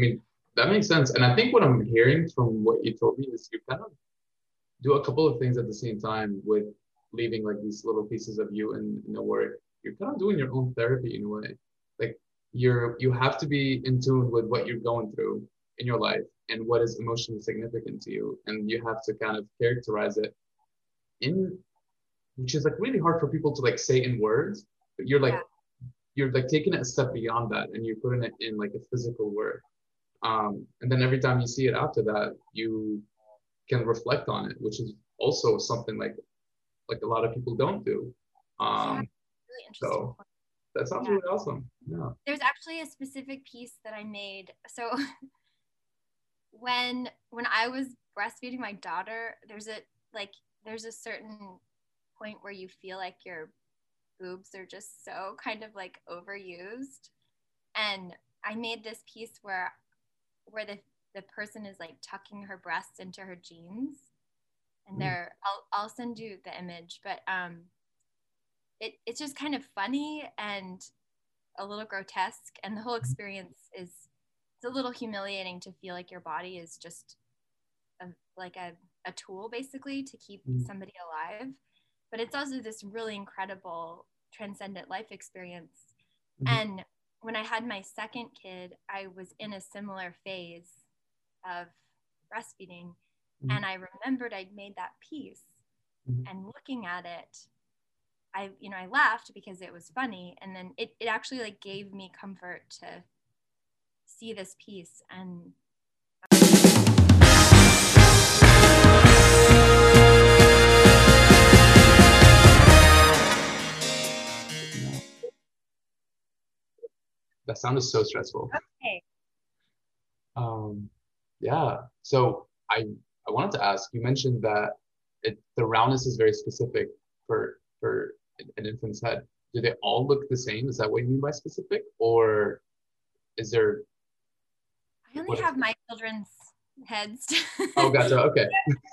I mean, that makes sense. And I think what I'm hearing from what you told me is you kind of do a couple of things at the same time with leaving like these little pieces of you in, in the work. You're kind of doing your own therapy in a way. Like you're you have to be in tune with what you're going through in your life and what is emotionally significant to you. And you have to kind of characterize it in which is like really hard for people to like say in words, but you're like yeah. you're like taking it a step beyond that and you're putting it in like a physical word. Um, and then every time you see it after that, you can reflect on it, which is also something like like a lot of people don't do. Um, yeah, really so that sounds yeah. really awesome. Yeah. There's actually a specific piece that I made. So when when I was breastfeeding my daughter, there's a like there's a certain point where you feel like your boobs are just so kind of like overused. And I made this piece where where the the person is like tucking her breasts into her jeans and mm. they're I'll, I'll send you the image but um it, it's just kind of funny and a little grotesque and the whole mm-hmm. experience is it's a little humiliating to feel like your body is just a, like a, a tool basically to keep mm. somebody alive but it's also this really incredible transcendent life experience mm-hmm. and when i had my second kid i was in a similar phase of breastfeeding mm-hmm. and i remembered i'd made that piece mm-hmm. and looking at it i you know i laughed because it was funny and then it, it actually like gave me comfort to see this piece and that sounded so stressful. Okay. Um, yeah. So I I wanted to ask. You mentioned that it, the roundness is very specific for for an infant's head. Do they all look the same? Is that what you mean by specific, or is there? I only have my children's heads. oh, gotcha. Okay.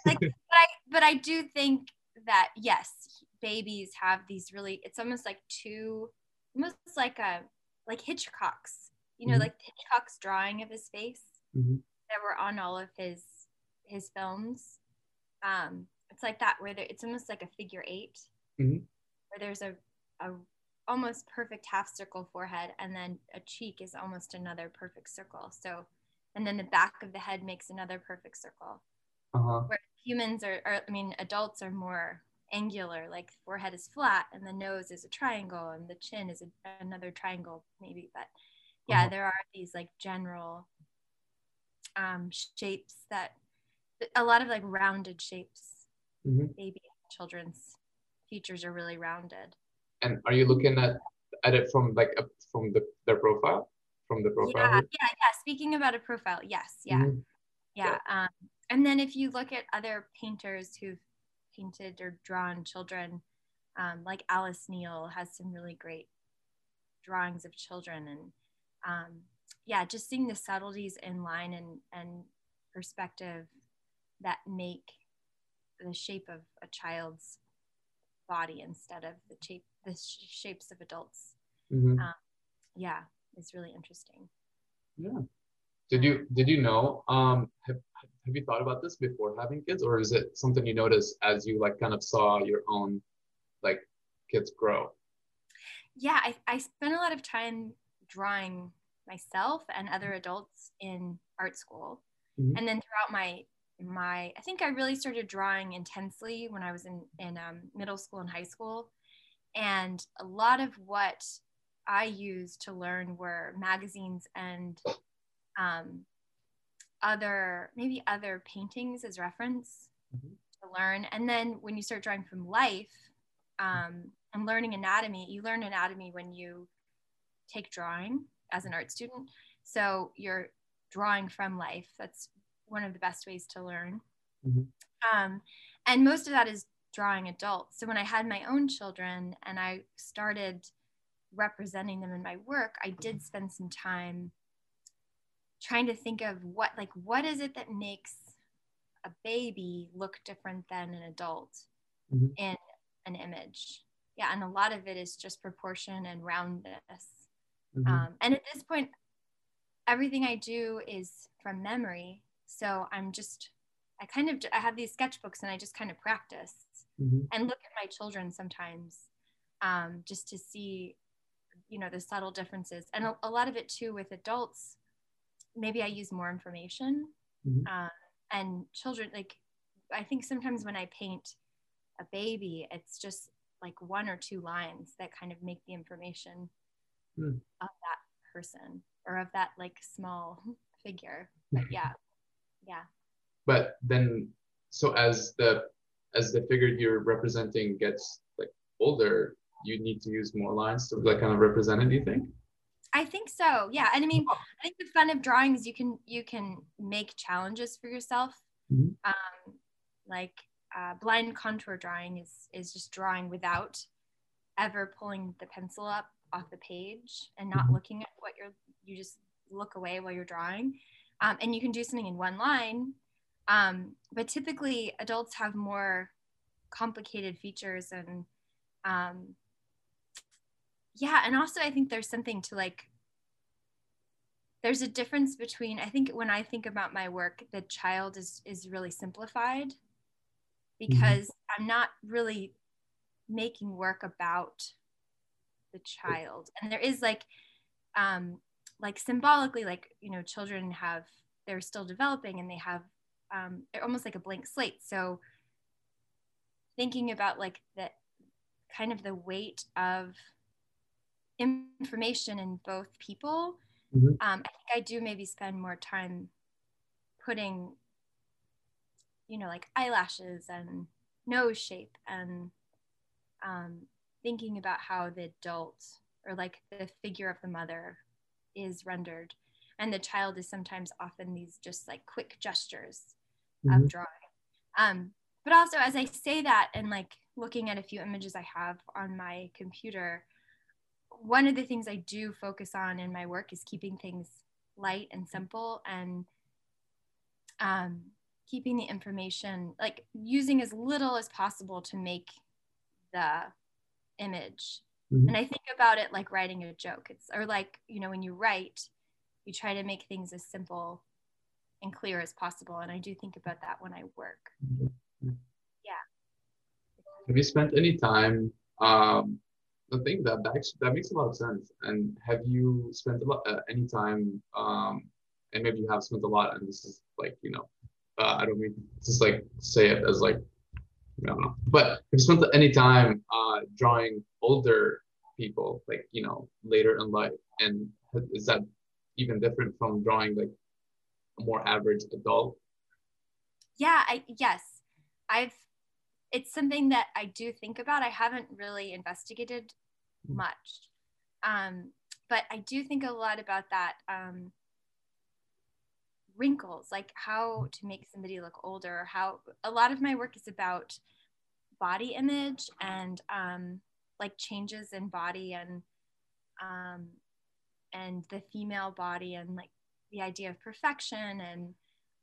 like, but I but I do think that yes, babies have these really. It's almost like two, almost like a like Hitchcock's. You know, mm-hmm. like Hitchcock's drawing of his face. Mm-hmm that were on all of his his films. Um, it's like that where there, it's almost like a figure 8 mm-hmm. where there's a, a almost perfect half circle forehead and then a cheek is almost another perfect circle. So, and then the back of the head makes another perfect circle. Uh-huh. Where humans are, are, I mean, adults are more angular, like forehead is flat and the nose is a triangle and the chin is a, another triangle, maybe. But yeah, uh-huh. there are these like general um, shapes that a lot of like rounded shapes. Mm-hmm. Baby children's features are really rounded. And are you looking at at it from like a, from the their profile? From the profile? Yeah, yeah, yeah. Speaking about a profile, yes, yeah, mm-hmm. yeah. yeah. Um, and then if you look at other painters who've painted or drawn children, um, like Alice Neel has some really great drawings of children, and um, yeah, just seeing the subtleties in line and, and perspective that make the shape of a child's body instead of the shape the sh- shapes of adults. Mm-hmm. Um, yeah, it's really interesting. Yeah. Did you did you know? Um, have have you thought about this before having kids, or is it something you noticed as you like kind of saw your own like kids grow? Yeah, I I spent a lot of time drawing myself and other adults in art school. Mm-hmm. And then throughout my my I think I really started drawing intensely when I was in in um, middle school and high school. And a lot of what I used to learn were magazines and um, other maybe other paintings as reference mm-hmm. to learn. And then when you start drawing from life um, and learning anatomy, you learn anatomy when you take drawing as an art student. So you're drawing from life. That's one of the best ways to learn. Mm-hmm. Um, and most of that is drawing adults. So when I had my own children and I started representing them in my work, I did spend some time trying to think of what like what is it that makes a baby look different than an adult mm-hmm. in an image. Yeah, and a lot of it is just proportion and roundness. Mm-hmm. Um, and at this point, everything I do is from memory. So I'm just, I kind of, I have these sketchbooks and I just kind of practice mm-hmm. and look at my children sometimes um, just to see, you know, the subtle differences. And a, a, lot of it too with adults, maybe I use more information. Mm-hmm. Uh, and children, like, I think sometimes when I paint a baby, it's just like one or two lines that kind of make the information mm. of that person or of that like small figure. But yeah, yeah. But then, so as the as the figure you're representing gets like older, you need to use more lines to like kind of represent it. Do you think? I think so. Yeah, and I mean, I think the fun of drawing is you can you can make challenges for yourself. Mm-hmm. Um, like uh, blind contour drawing is is just drawing without ever pulling the pencil up off the page and not mm-hmm. looking at what you're you just look away while you're drawing um, and you can do something in one line um, but typically adults have more complicated features and um, yeah and also i think there's something to like there's a difference between i think when i think about my work the child is is really simplified mm-hmm. because mm-hmm. i'm not really making work about the child and there is like um like symbolically like you know children have they're still developing and they have um they're almost like a blank slate so thinking about like the kind of the weight of information in both people mm-hmm. um, i think i do maybe spend more time putting you know like eyelashes and nose shape and um, thinking about how the adult or like the figure of the mother is rendered and the child is sometimes often these just like quick gestures mm-hmm. of drawing um, but also as i say that and like looking at a few images i have on my computer one of the things i do focus on in my work is keeping things light and simple and um, keeping the information like using as little as possible to make the image. Mm-hmm. and i think about it like writing a joke. It's or like you know when you write you try to make things as simple and clear as possible. And i do think about that when i work. Mm-hmm. yeah. Have you spent any time um the thing that that, actually, that makes a lot of sense and have you spent a lot uh, any time um and maybe you have spent a lot and this is like you know uh, i don't mean just like say it as like I don't know. But have you spent any time uh, drawing older people, like you know, later in life, and is that even different from drawing like a more average adult? Yeah, I yes, I've. It's something that I do think about. I haven't really investigated hmm. much, um, but I do think a lot about that. Um, wrinkles like how to make somebody look older how a lot of my work is about body image and um, like changes in body and um, and the female body and like the idea of perfection and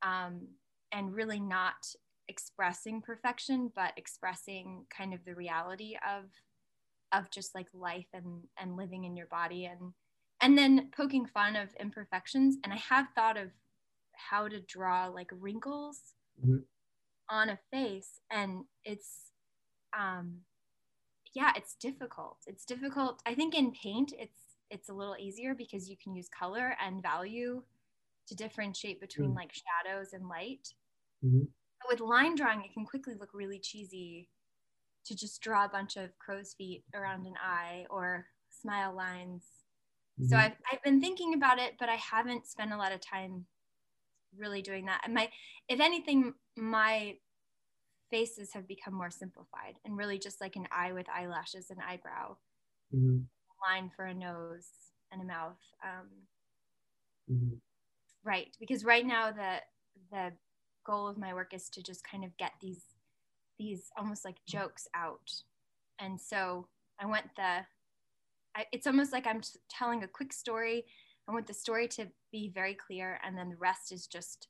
um, and really not expressing perfection but expressing kind of the reality of of just like life and and living in your body and and then poking fun of imperfections. And i have thought of how to draw like wrinkles mm-hmm. on a face and it's um yeah it's difficult. It's difficult. I think in paint it's it's a little easier because you can use color and value to differentiate between mm. like shadows and light. Mm-hmm. But with line drawing it can quickly look really cheesy to just draw a bunch of crow's feet around an eye or smile lines mm-hmm. so I've, I've been thinking about it but i haven't spent a lot of time really doing that and my if anything my faces have become more simplified and really just like an eye with eyelashes and eyebrow mm-hmm. line for a nose and a mouth um, mm-hmm. right because right now the the goal of my work is to just kind of get these these almost like jokes out and so i want the I, it's almost like i'm telling a quick story i want the story to be very clear and then the rest is just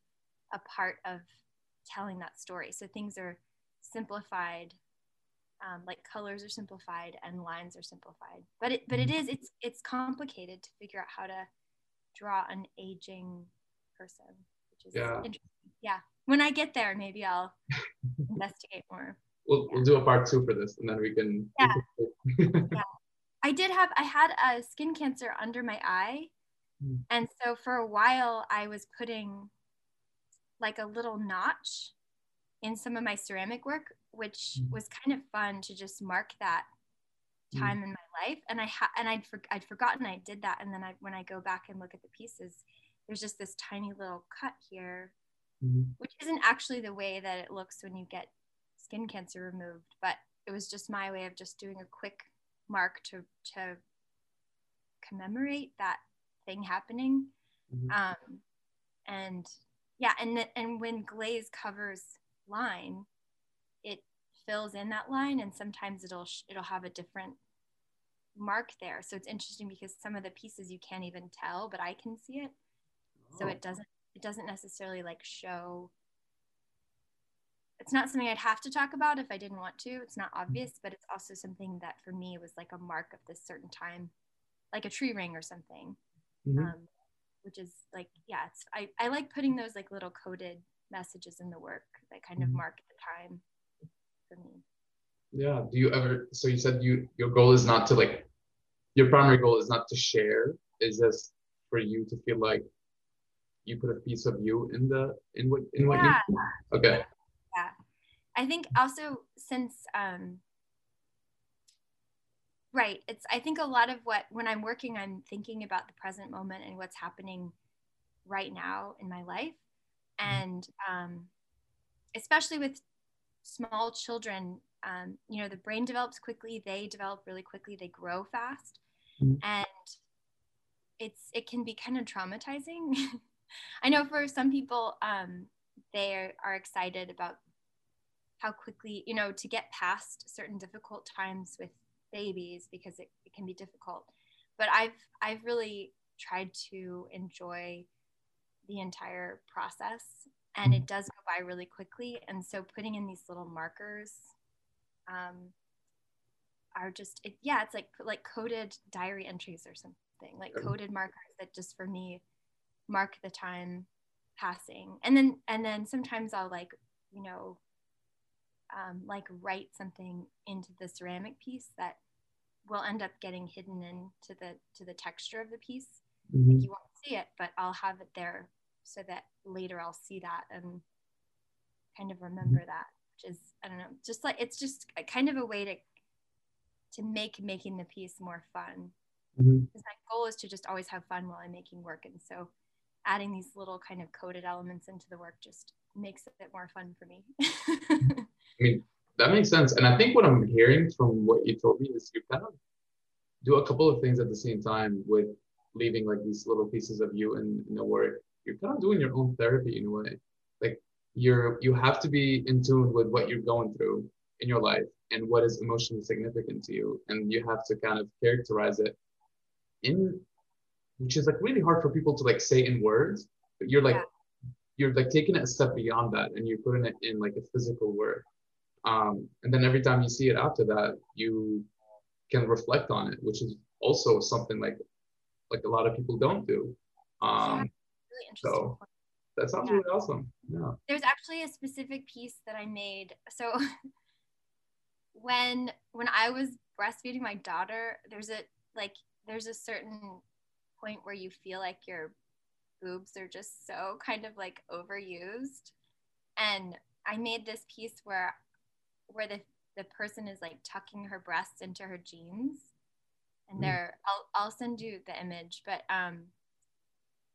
a part of telling that story. So things are simplified, um, like colors are simplified and lines are simplified. But it but it mm-hmm. it's it's complicated to figure out how to draw an aging person, which is yeah. interesting. Yeah. When I get there, maybe I'll investigate more. We'll, Yeah. we'll do a part two for this and then we can. we Yeah. I did have I had a skin cancer under my eye. Hmm. And so for a while I was putting like a little notch in some of my ceramic work, which Hmm. was kind of fun to just mark that Hmm. time in my life. And I ha- and I'd for- I'd forgotten I did that. And then I when I go back and look at the pieces, there's just this tiny little cut here, Mhm. which isn't actually the way that it looks when you get skin cancer removed, but it was just my way of just doing a quick mark to to commemorate that thing happening. Mhm. Um, and yeah, and th- and when glaze covers line, it fills in that line, and sometimes it'll sh- it'll have a different mark there. So it's interesting because some of the pieces you can't even tell, but I can see it. So Oh. it doesn't it doesn't necessarily like show. It's not something I'd have to talk about if I didn't want to. It's not obvious, but it's also something that for me was like a mark of this certain time, like a tree ring or something Mhm. um, which is like yeah it's I, I like putting those like little coded messages in the work that kind of Mhm. mark the time for me Yeah. Do you ever? So you said you your goal is not to like, your primary goal is not to share. Is this for you to feel like you put a piece of you in the in what in what yeah you? Okay. yeah i think also since um right it's i think a lot of what when i'm working i'm thinking about the present moment and what's happening right now in my life and um especially with small children um, you know the brain develops quickly they develop really quickly they grow fast Mhm. and it's it can be kind of traumatizing i know for some people um, they are, are excited about how quickly you know to get past certain difficult times with babies because it, it can be difficult. But i've i've really tried to enjoy the entire process and it does go by really quickly. And so putting in these little markers um, are just it, yeah it's like like coded diary entries or something like coded markers that just for me mark the time passing and then and then sometimes i'll like you know um, like write something into the ceramic piece that will end up getting hidden into the to the texture of the piece Mhm. like you won't see it but i'll have it there so that later i'll see that and kind of remember that which is i don't know just like it's just a kind of a way to to make making the piece more fun Mhm. because my goal is to just always have fun while i'm making work and so adding these little kind of coded elements into the work just makes it more fun for me I mean, that makes sense. And I think what I'm hearing from what you told me is you kind of do a couple of things at the same time with leaving like these little pieces of you in, in the work. You're kind of doing your own therapy in a way. Like you're you have to be in tune with what you're going through in your life and what is emotionally significant to you. And you have to kind of characterize it in which is like really hard for people to like say in words, but you're like Yeah. you're like taking it a step beyond that and you're putting it in like a physical word um, and then every time you see it after that you can reflect on it which is also something like like a lot of people don't do um, really interesting So- that sounds Yeah. really awesome yeah there's actually a specific piece that I made. So when when I was breastfeeding my daughter, there's a like there's a certain point where you feel like your boobs are just so kind of like overused. And I made this piece where where the the person is like tucking her breasts into her jeans. And Mm. they're I'll I'll send you the image, but um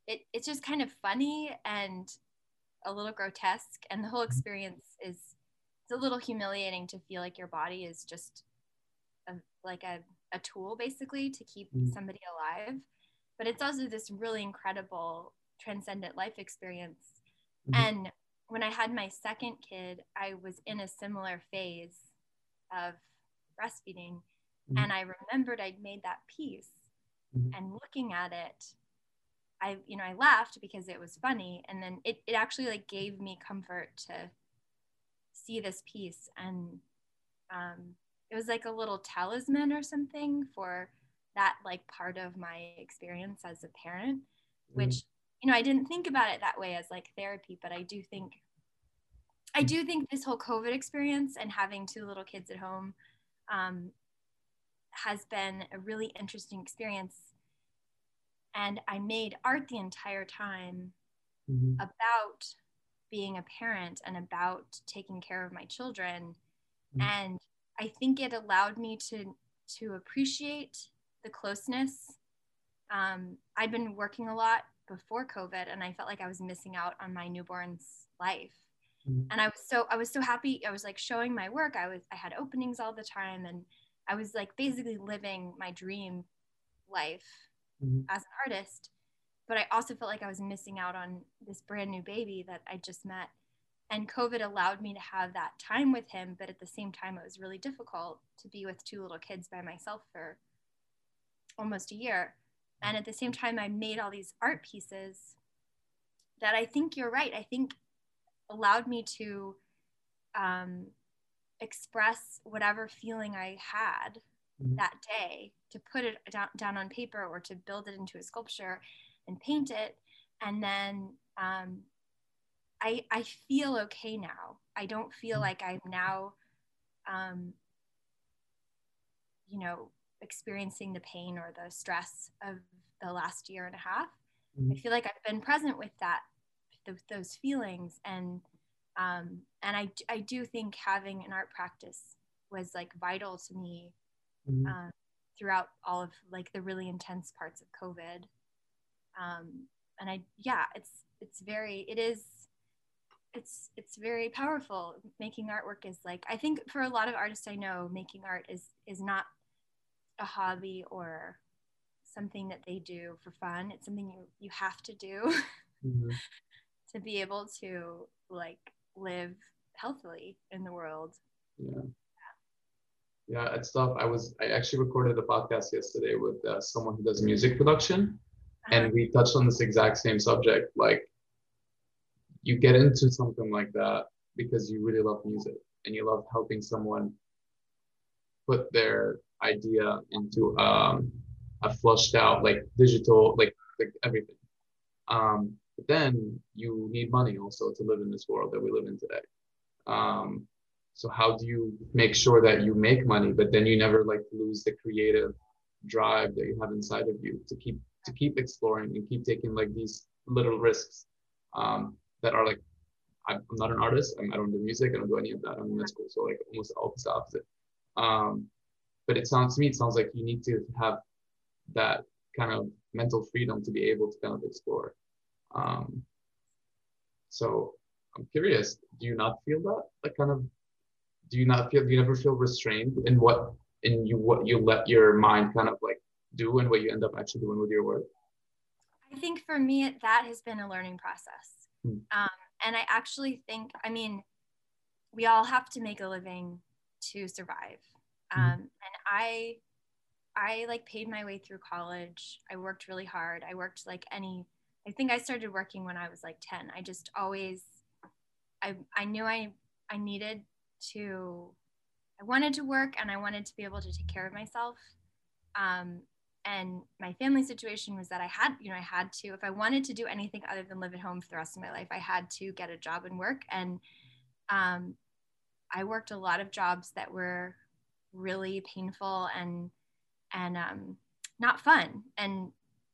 it, it's just kind of funny and a little grotesque and the whole experience is it's a little humiliating to feel like your body is just a, like a, a tool basically to keep Mhm. somebody alive but it's also this really incredible transcendent life experience Mhm. and when i had my second kid i was in a similar phase of breastfeeding Mhm. and i remembered i'd made that piece Mhm. and looking at it I, you know, I laughed because it was funny. And then it, it actually like gave me comfort to see this piece. And um, it was like a little talisman or something for that like part of my experience as a parent. which you know i didn't think about it that way as like therapy but i do think i do think this whole covid experience and having two little kids at home um, has been a really interesting experience and i made art the entire time mm-hmm. about being a parent and about taking care of my children mm-hmm. and i think it allowed me to to appreciate the closeness um, i'd been working a lot before covid and i felt like i was missing out on my newborn's life mm-hmm. and i was so i was so happy i was like showing my work i was i had openings all the time and i was like basically living my dream life mm-hmm. as an artist but I also felt like I was missing out on this brand new baby that I just met. And COVID allowed me to have that time with him, but at the same time, it was really difficult to be with two little kids by myself for almost a year. And at the same time, I made all these art pieces that I think you're right. I think allowed me to um, express whatever feeling I had mm-hmm. that day, to put it down, down on paper or to build it into a sculpture and paint it and then um, I, I feel okay now i don't feel mm. like i'm now um, you know experiencing the pain or the stress of the last year and a half mm-hmm. i feel like i've been present with that th- those feelings and um, and I, I do think having an art practice was like vital to me mm-hmm. uh, throughout all of like the really intense parts of covid um, and i yeah it's it's very it is it's it's very powerful making artwork is like i think for a lot of artists i know making art is is not a hobby or something that they do for fun it's something you you have to do mm-hmm. to be able to like live healthily in the world. Yeah. Yeah it's tough. I was i actually recorded a podcast yesterday with uh, someone who does music production and we touched on this exact same subject like you get into something like that because you really love music and you love helping someone put their idea into um, a flushed out like digital like like everything um, but then you need money also to live in this world that we live in today um, so how do you make sure that you make money but then you never like lose the creative drive that you have inside of you to keep to keep exploring and keep taking like these little risks um, that are like I'm not an artist. I do not do music. I don't do any of that. I'm in school, so like almost all the opposite. Um, but it sounds to me, it sounds like you need to have that kind of mental freedom to be able to kind of explore. Um, so I'm curious. Do you not feel that? Like kind of. Do you not feel? Do you never feel restrained in what in you what you let your mind kind of like do and what you end up actually doing with your work? I think for me, that has been a learning process. Hmm. Um, and I actually think, I mean, we all have to make a living to survive. Hmm. Um, and I, I like paid my way through college. I worked really hard. I worked like any, I think I started working when I was like 10. I just always, I, I knew I, I needed to, I wanted to work and I wanted to be able to take care of myself. Um, and my family situation was that I had, you know, I had to, if I wanted to do anything other than live at home for the rest of my life, I had to get a job and work. And um, I worked a lot of jobs that were really painful and and um, not fun, and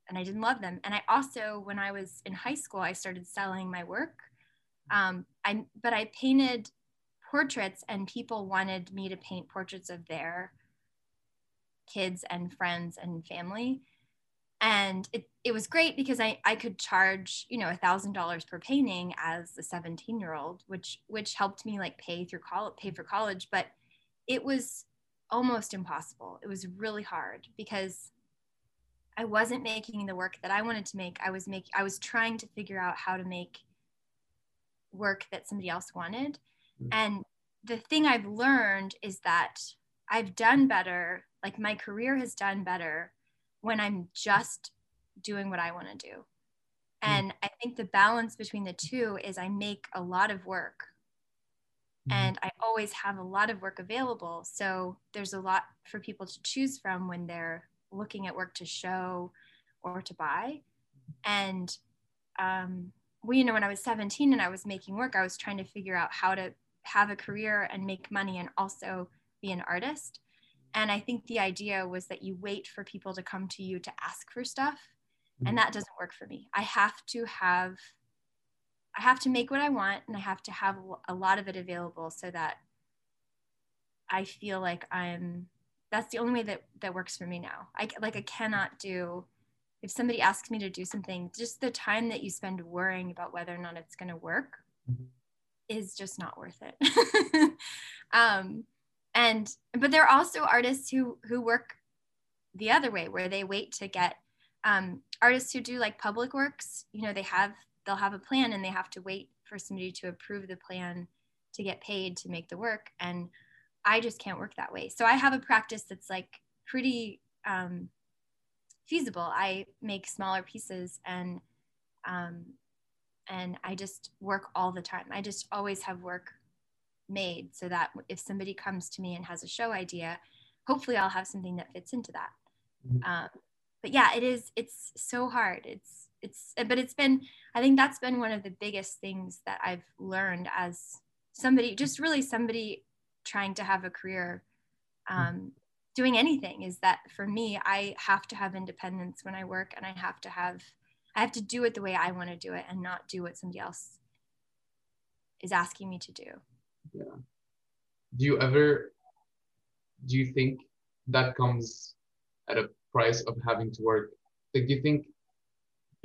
and I didn't love them. And I also, when I was in high school, I started selling my work. Um, I but I painted portraits, and people wanted me to paint portraits of their kids and friends and family and it, it was great because I, I could charge you know a thousand dollars per painting as a 17 year old which which helped me like pay through college pay for college but it was almost impossible it was really hard because i wasn't making the work that i wanted to make i was making i was trying to figure out how to make work that somebody else wanted mm-hmm. and the thing i've learned is that i've done better like my career has done better when I'm just doing what I want to do. Hmm. And I think the balance between the two is I make a lot of work. And I always have a lot of work available. So there's a lot for people to choose from when they're looking at work to show or to buy. and um, well, you know, when I was 17 and I was making work, I was trying to figure out how to have a career and make money and also be an artist. And I think the idea was that you wait for people to come to you to ask for stuff. And mm-hmm. that doesn't work for me. I have to have I have to make what I want and I have to have a lot of it available so that I feel like I'm that's the only way that that works for me now. I like I cannot do if somebody asks me to do something, just the time that you spend worrying about whether or not it's going to work mm-hmm. is just not worth it. um, and but there are also artists who who work the other way, where they wait to get um, artists who do like public works. You know, they have they'll have a plan and they have to wait for somebody to approve the plan to get paid to make the work. And I just can't work that way. So I have a practice that's like pretty um, feasible. I make smaller pieces and um, and I just work all the time. I just always have work made so that if somebody comes to me and has a show idea, hopefully I'll have something that fits into that. Mm-hmm. Um, but yeah, it is. It's so hard. It's it's but it's been. I think that's been one of the biggest things that I've learned as somebody, just really somebody trying to have a career. Mm-hmm. Um, doing anything is that for me i have to have independence when i work and i have to have i have to do it the way i want to do it and not do what somebody else is asking me to do yeah do you ever do you think that comes at a price of having to work like do you think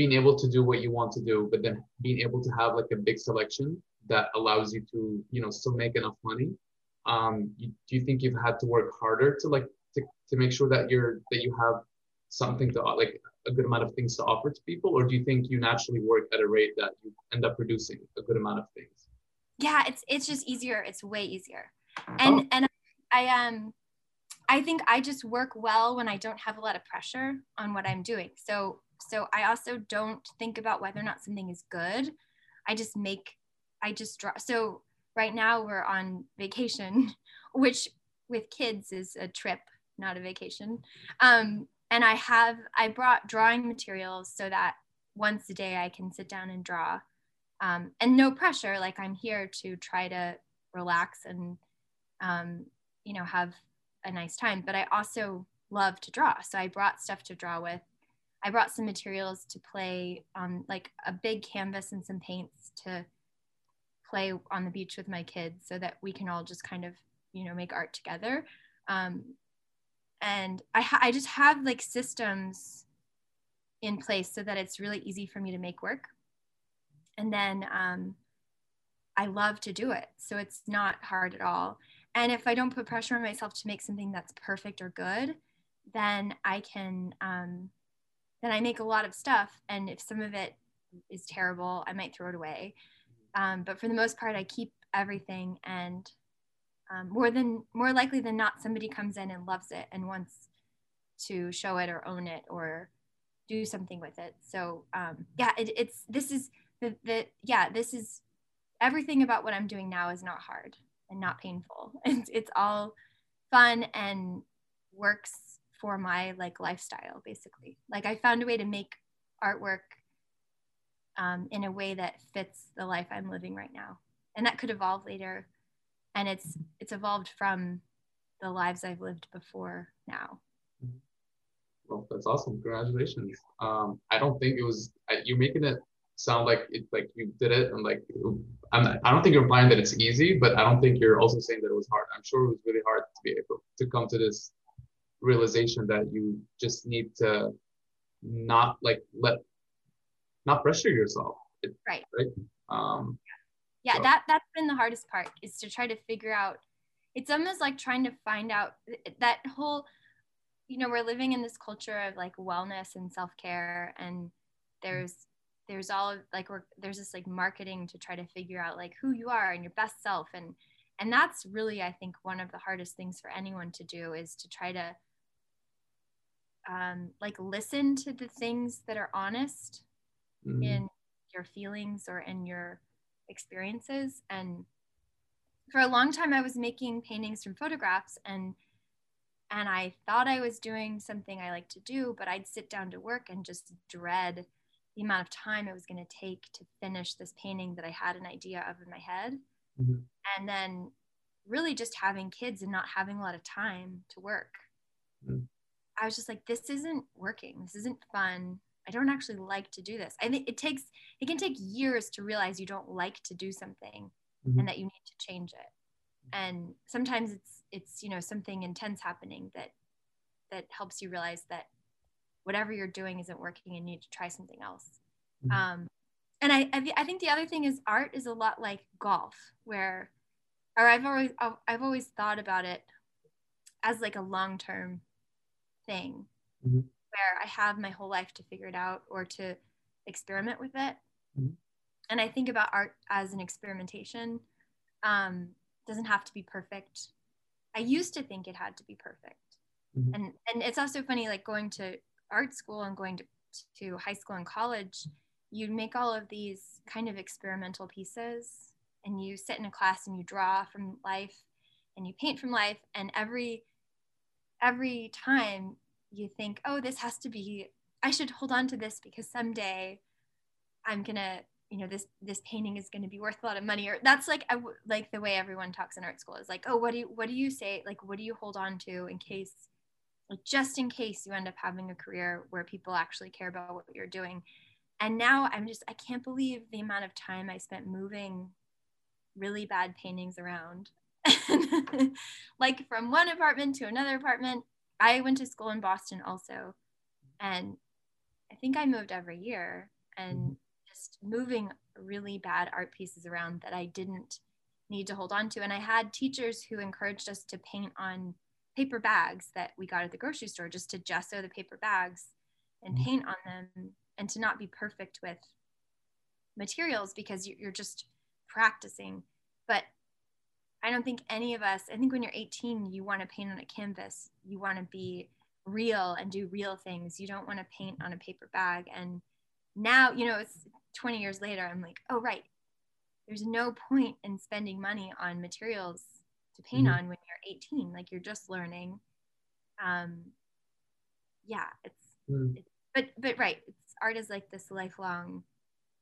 being able to do what you want to do but then being able to have like a big selection that allows you to you know still make enough money um you, do you think you've had to work harder to like to, to make sure that you're that you have something to like a good amount of things to offer to people? Or do you think you naturally work at a rate that you end up producing a good amount of things? Yeah it's it's just easier. It's way easier. And oh. and i um i think i just work well when i don't have a lot of pressure on what i'm doing. So so i also don't think about whether or not something is good i just make i just draw so right now we're on vacation which with kids is a trip not a vacation. Um, and I have, I brought drawing materials so that once a day I can sit down and draw. Um, and no pressure, like I'm here to try to relax and, um, you know, have a nice time. But I also love to draw. So I brought stuff to draw with. I brought some materials to play on like a big canvas and some paints to play on the beach with my kids so that we can all just kind of, you know, make art together. Um, and I, ha- I just have like systems in place so that it's really easy for me to make work and then um, i love to do it so it's not hard at all and if i don't put pressure on myself to make something that's perfect or good then i can um, then i make a lot of stuff and if some of it is terrible i might throw it away. Um, but for the most part i keep everything and um, more than more likely than not somebody comes in and loves it and wants to show it or own it or do something with it. So um, yeah it, it's this is the, the yeah this is everything about what i'm doing now is not hard and not painful. It's, it's all fun and works for my like lifestyle basically like i found a way to make artwork um, in a way that fits the life i'm living right now and that could evolve later and it's it's evolved from the lives I've lived before now. Well, that's awesome. Congratulations. Um, I don't think it was you're making it sound like it like you did it and like I'm I don't think you're implying that it's easy, but I don't think you're also saying that it was hard. I'm sure it was really hard to be able to come to this realization that you just need to not like let not pressure yourself. It, right. Right. Um, yeah so. that that's been the hardest part is to try to figure out it's almost like trying to find out that whole you know we're living in this culture of like wellness and self-care and there's there's all like we're there's this like marketing to try to figure out like who you are and your best self and and that's really i think one of the hardest things for anyone to do is to try to um, like listen to the things that are honest mm-hmm. in your feelings or in your experiences. And for a long time, I was making paintings from photographs and and I thought I was doing something I like to do, but I'd sit down to work and just dread the amount of time it was going to take to finish this painting that I had an idea of in my head. Mm-hmm. And then really just having kids and not having a lot of time to work. Mm-hmm. I was just like, this isn't working. This isn't fun. I don't actually like to do this. I think it takes, it can take years to realize you don't like to do something mm-hmm. and that you need to change it. And sometimes it's, it's, you know, something intense happening that, that helps you realize that whatever you're doing isn't working and you need to try something else. Mm-hmm. Um, and I, I think the other thing is art is a lot like golf where, or I've always, I've always thought about it as like a long-term thing mm-hmm. where I have my whole life to figure it out or to experiment with it. Mm-hmm. And I think about art as an experimentation. Um, doesn't have to be perfect. I used to think it had to be perfect. Mm-hmm. And and it's also funny like going to art school and going to, to high school and college, you make all of these kind of experimental pieces and you sit in a class and you draw from life and you paint from life and every every time you think, oh, this has to be, I should hold on to this because someday I'm gonna, you know, this this painting is gonna be worth a lot of money. Or that's like I, like the way everyone talks in art school is like, oh, what do you what do you say? Like, what do you hold on to in case, like, just in case you end up having a career where people actually care about what you're doing. And now I'm just, I can't believe the amount of time I spent moving really bad paintings around like from one apartment to another apartment. I went to school in Boston also. And I think I moved every year and mm-hmm. just moving really bad art pieces around that I didn't need to hold on to. And I had teachers who encouraged us to paint on paper bags that we got at the grocery store, just to gesso the paper bags and mm-hmm. paint on them and to not be perfect with materials because you're just practicing. But I don't think any of us, I think when you're 18, you want to paint on a canvas. You want to be real and do real things. You don't want to paint on a paper bag. And now, you know, it's 20 years later, I'm like, oh, right. There's no point in spending money on materials to paint mm-hmm. on when you're 18. Like you're just learning. Um, yeah, it's, mm. it's but, but right. It's, art is like this lifelong,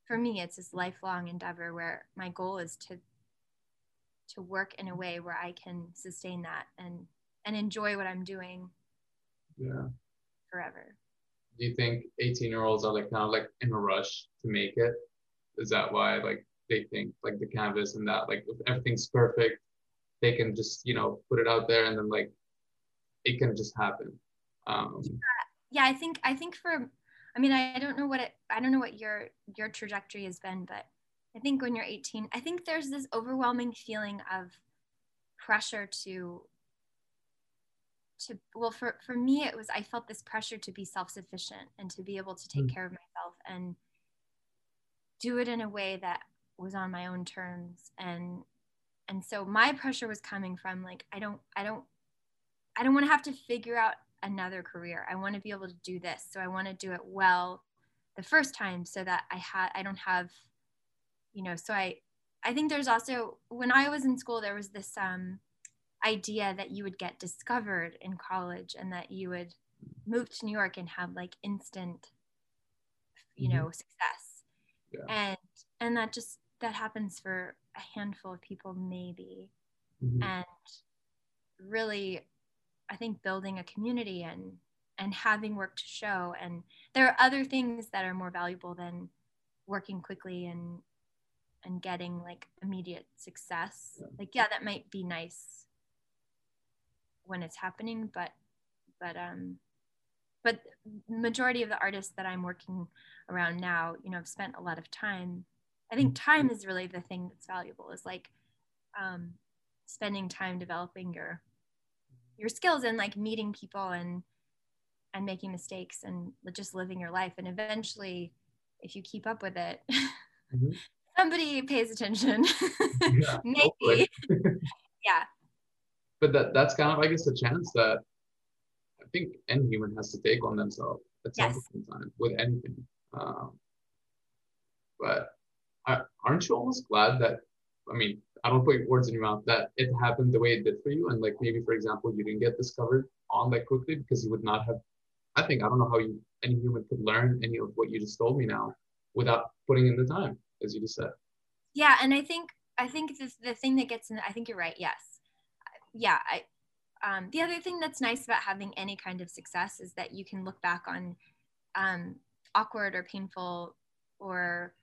for me, it's this lifelong endeavor where my goal is to to work in a way where I can sustain that and and enjoy what I'm doing. Yeah. Forever. Do you think 18 year olds are like kind of like in a rush to make it? Is that why like they think like the canvas and that like if everything's perfect, they can just you know put it out there and then like it can just happen. Um, yeah. yeah, I think I think for I mean I don't know what it I don't know what your your trajectory has been, but I think when you're 18, I think there's this overwhelming feeling of pressure to to well for for me it was I felt this pressure to be self-sufficient and to be able to take mm. care of myself and do it in a way that was on my own terms and and so my pressure was coming from like I don't I don't I don't want to have to figure out another career. I want to be able to do this. So I want to do it well the first time so that I had I don't have you know so i i think there's also when i was in school there was this um idea that you would get discovered in college and that you would move to new york and have like instant you mm-hmm. know success yeah. and and that just that happens for a handful of people maybe mm-hmm. and really i think building a community and and having work to show and there are other things that are more valuable than working quickly and and getting like immediate success yeah. like yeah that might be nice when it's happening but but um but majority of the artists that i'm working around now you know i've spent a lot of time i think mm-hmm. time is really the thing that's valuable is like um spending time developing your your skills and like meeting people and and making mistakes and just living your life and eventually if you keep up with it mm-hmm somebody pays attention. Yeah, Maybe. yeah. But that that's kind of I guess a chance that I think any human has to take on themselves at some yes. time with anything. Um, but aren't you almost glad that I mean I don't put words in your mouth that it happened the way it did for you and like maybe for example you didn't get discovered on that quickly because you would not have I think I don't know how you any human could learn any of what you just told me now without putting in the time, as you just said. Yeah, and I think I think the, the thing that gets in, I think you're right. Yes, yeah. I um, the other thing that's nice about having any kind of success is that you can look back on um, awkward or painful or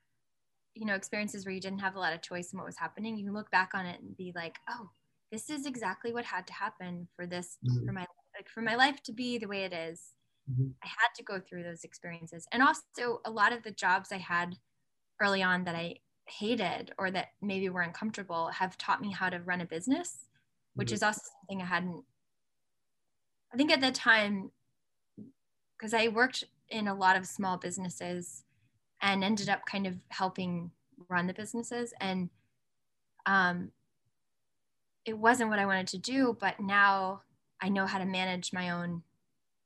you know experiences where you didn't have a lot of choice in what was happening. You can look back on it and be like, oh, this is exactly what had to happen for this mm-hmm. for my like for my life to be the way it is. Mm-hmm. I had to go through those experiences, and also a lot of the jobs I had early on that I hated or that maybe were uncomfortable have taught me how to run a business, which mm-hmm. is also something I hadn't. I think at the time, because I worked in a lot of small businesses and ended up kind of helping run the businesses and um, it wasn't what I wanted to do, but now I know how to manage my own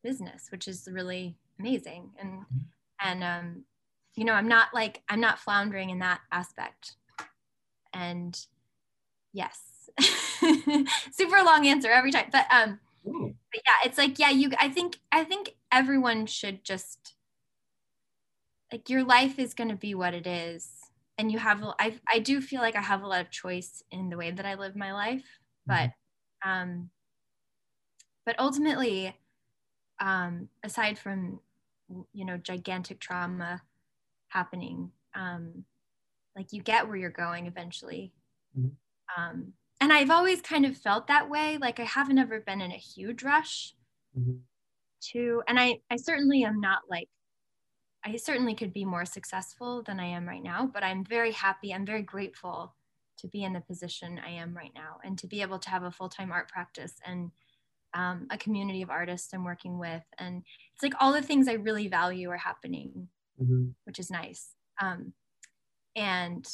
business, which is really amazing. And mm-hmm. and um, you know, I'm not like I'm not floundering in that aspect. And yes, super long answer every time, but um, but yeah, it's like yeah, you. I think I think everyone should just like your life is going to be what it is and you have I, I do feel like i have a lot of choice in the way that i live my life but mm-hmm. um but ultimately um aside from you know gigantic trauma happening um like you get where you're going eventually mm-hmm. um and i've always kind of felt that way like i haven't ever been in a huge rush mm-hmm. to and i i certainly am not like I certainly could be more successful than I am right now, but I'm very happy. I'm very grateful to be in the position I am right now and to be able to have a full time art practice and um, a community of artists I'm working with. And it's like all the things I really value are happening, mm-hmm. which is nice. Um, and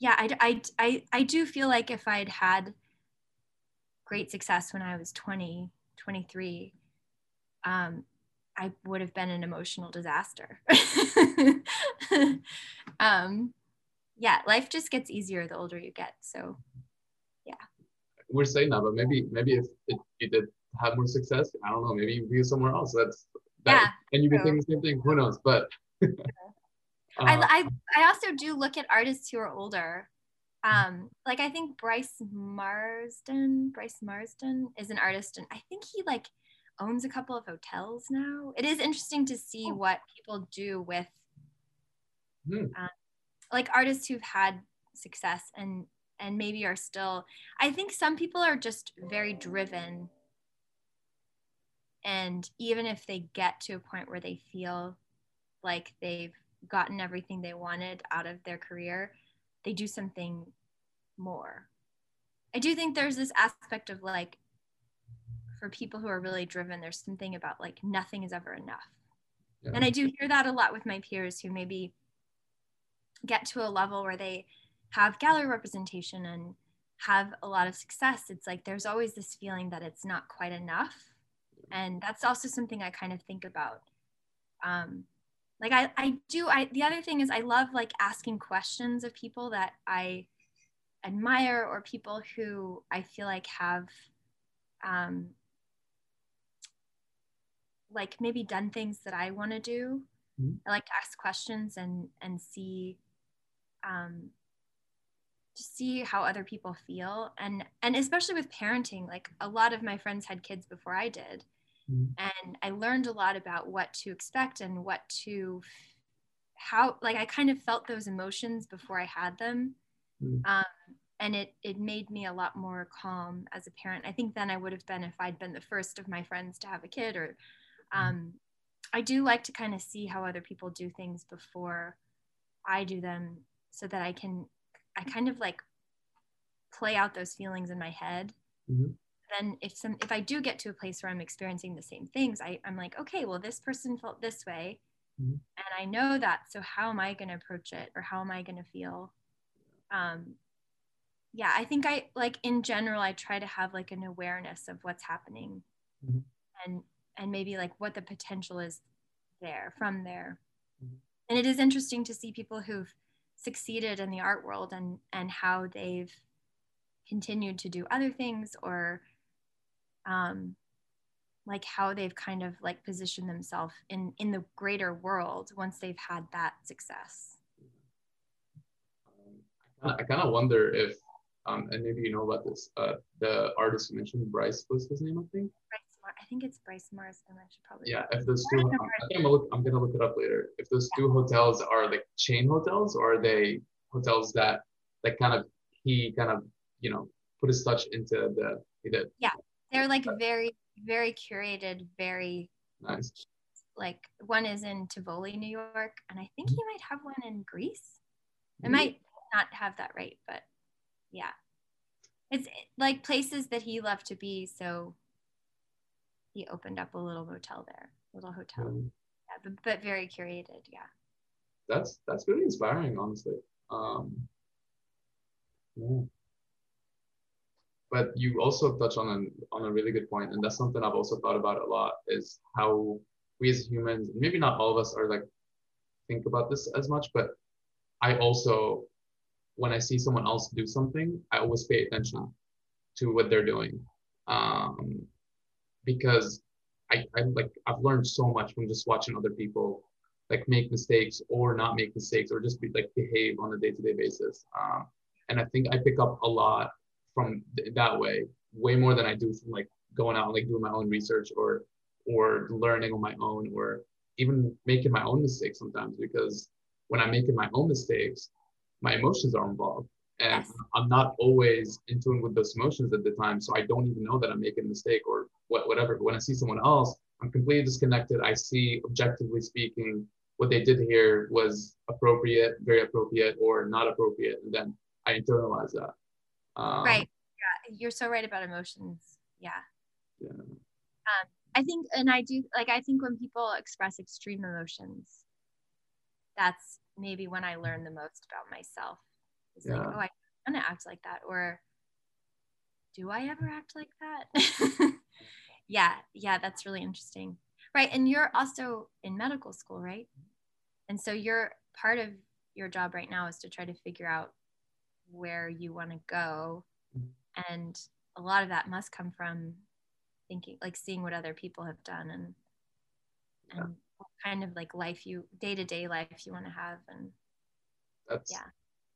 yeah, I, I, I, I do feel like if I'd had great success when I was 20, 23, um, I would have been an emotional disaster. um, yeah, life just gets easier the older you get. So, yeah. We're saying that, but maybe maybe if, if you did have more success, I don't know, maybe you'd be somewhere else. That's that, yeah, and you'd be thinking the same thing. Who knows? But uh, I, I I also do look at artists who are older. Um, like I think Brice Marden, Brice Marden is an artist, and I think he like owns a couple of hotels now. It is interesting to see oh. what people do with mm. um, like artists who've had success and and maybe are still I think some people are just very driven and even if they get to a point where they feel like they've gotten everything they wanted out of their career, they do something more. I do think there's this aspect of like for people who are really driven, there's something about like nothing is ever enough. Yeah. And I do hear that a lot with my peers who maybe get to a level where they have gallery representation and have a lot of success. It's like there's always this feeling that it's not quite enough. And that's also something I kind of think about. Um, like I, I do I the other thing is I love like asking questions of people that I admire or people who I feel like have um, like maybe done things that I want to do. Mm-hmm. I like to ask questions and and see um to see how other people feel and and especially with parenting like a lot of my friends had kids before I did. Mm-hmm. And I learned a lot about what to expect and what to how like I kind of felt those emotions before I had them. Mm-hmm. Um, and it it made me a lot more calm as a parent. I think then I would have been if I'd been the first of my friends to have a kid or um, I do like to kind of see how other people do things before I do them so that I can, I kind of like play out those feelings in my head. Mm-hmm. Then if some, if I do get to a place where I'm experiencing the same things, I, I'm like, okay, well, this person felt this way. Mm-hmm. And I know that. So how am I going to approach it or how am I going to feel? Um, yeah, I think I like in general, I try to have like an awareness of what's happening mm-hmm. and and maybe like what the potential is there from there. Mm-hmm. And it is interesting to see people who've succeeded in the art world and and how they've continued to do other things or um, like how they've kind of like positioned themselves in in the greater world once they've had that success um, i kind of wonder if um, and maybe you know about this uh, the artist you mentioned brice was his name i think I think it's Brice Marden. I should probably. Yeah, if those two, I'm, I'm, gonna look, I'm gonna look it up later. If those two hotels are like chain hotels, or are they hotels that that kind of he kind of you know put his touch into the he did. Yeah, they're like very very curated, very nice. Like one is in Tivoli, New York, and I think he might have one in Greece. I mm-hmm. might not have that right, but yeah, it's like places that he loved to be. So he opened up a little motel there, little hotel. Mm-hmm. Yeah, but, but very curated. Yeah. That's that's really inspiring, honestly. Um, yeah but you also touch on on a really good point and that's something i've also thought about a lot is how we as humans maybe not all of us are like think about this as much but i also when i see someone else do something i always pay attention to what they're doing. Um, because I, I like i've learned so much from just watching other people like make mistakes or not make mistakes or just be like behave on a day-to-day basis. Um, and i think i pick up a lot from th- that way way more than I do from like going out and like doing my own research or or learning on my own or even making my own mistakes sometimes because when I'm making my own mistakes, my emotions are involved. And yes. I'm not always in tune with those emotions at the time. So I don't even know that I'm making a mistake or what, whatever. But when I see someone else, I'm completely disconnected. I see, objectively speaking, what they did here was appropriate, very appropriate, or not appropriate. And then I internalize that. Um, right. Yeah, you're so right about emotions. Yeah. Yeah. Um, I think, and I do like. I think when people express extreme emotions, that's maybe when I learn the most about myself. It's yeah. like, oh, I want to act like that, or do I ever act like that? yeah, yeah, that's really interesting. Right, and you're also in medical school, right? And so you're part of your job right now is to try to figure out where you want to go mm-hmm. and a lot of that must come from thinking like seeing what other people have done and yeah. and kind of like life you day-to-day life you want to have and that's yeah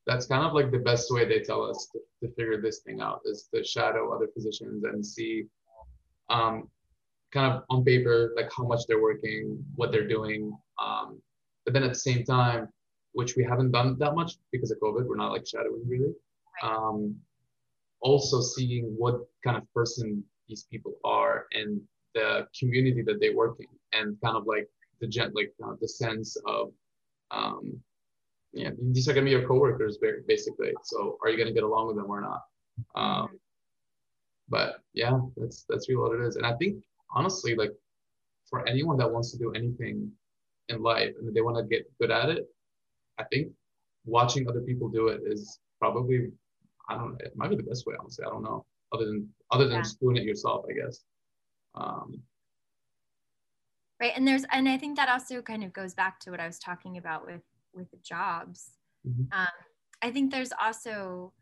that's kind of like the best way they tell us to, to figure this thing out is to shadow other physicians and see um, kind of on paper like how much they're working what they're doing um, but then at the same time which we haven't done that much because of COVID. We're not like shadowing really. Um, also seeing what kind of person these people are and the community that they work in and kind of like the gent like uh, the sense of um, yeah these are gonna be your coworkers basically so are you gonna get along with them or not um, but yeah that's that's really what it is and i think honestly like for anyone that wants to do anything in life and they want to get good at it I think watching other people do it is probably I don't know, it might be the best way, honestly. I don't know. Other than other than yeah. just doing it yourself, I guess. Um, right. And there's and I think that also kind of goes back to what I was talking about with with the jobs. Mm-hmm. Um, I think there's also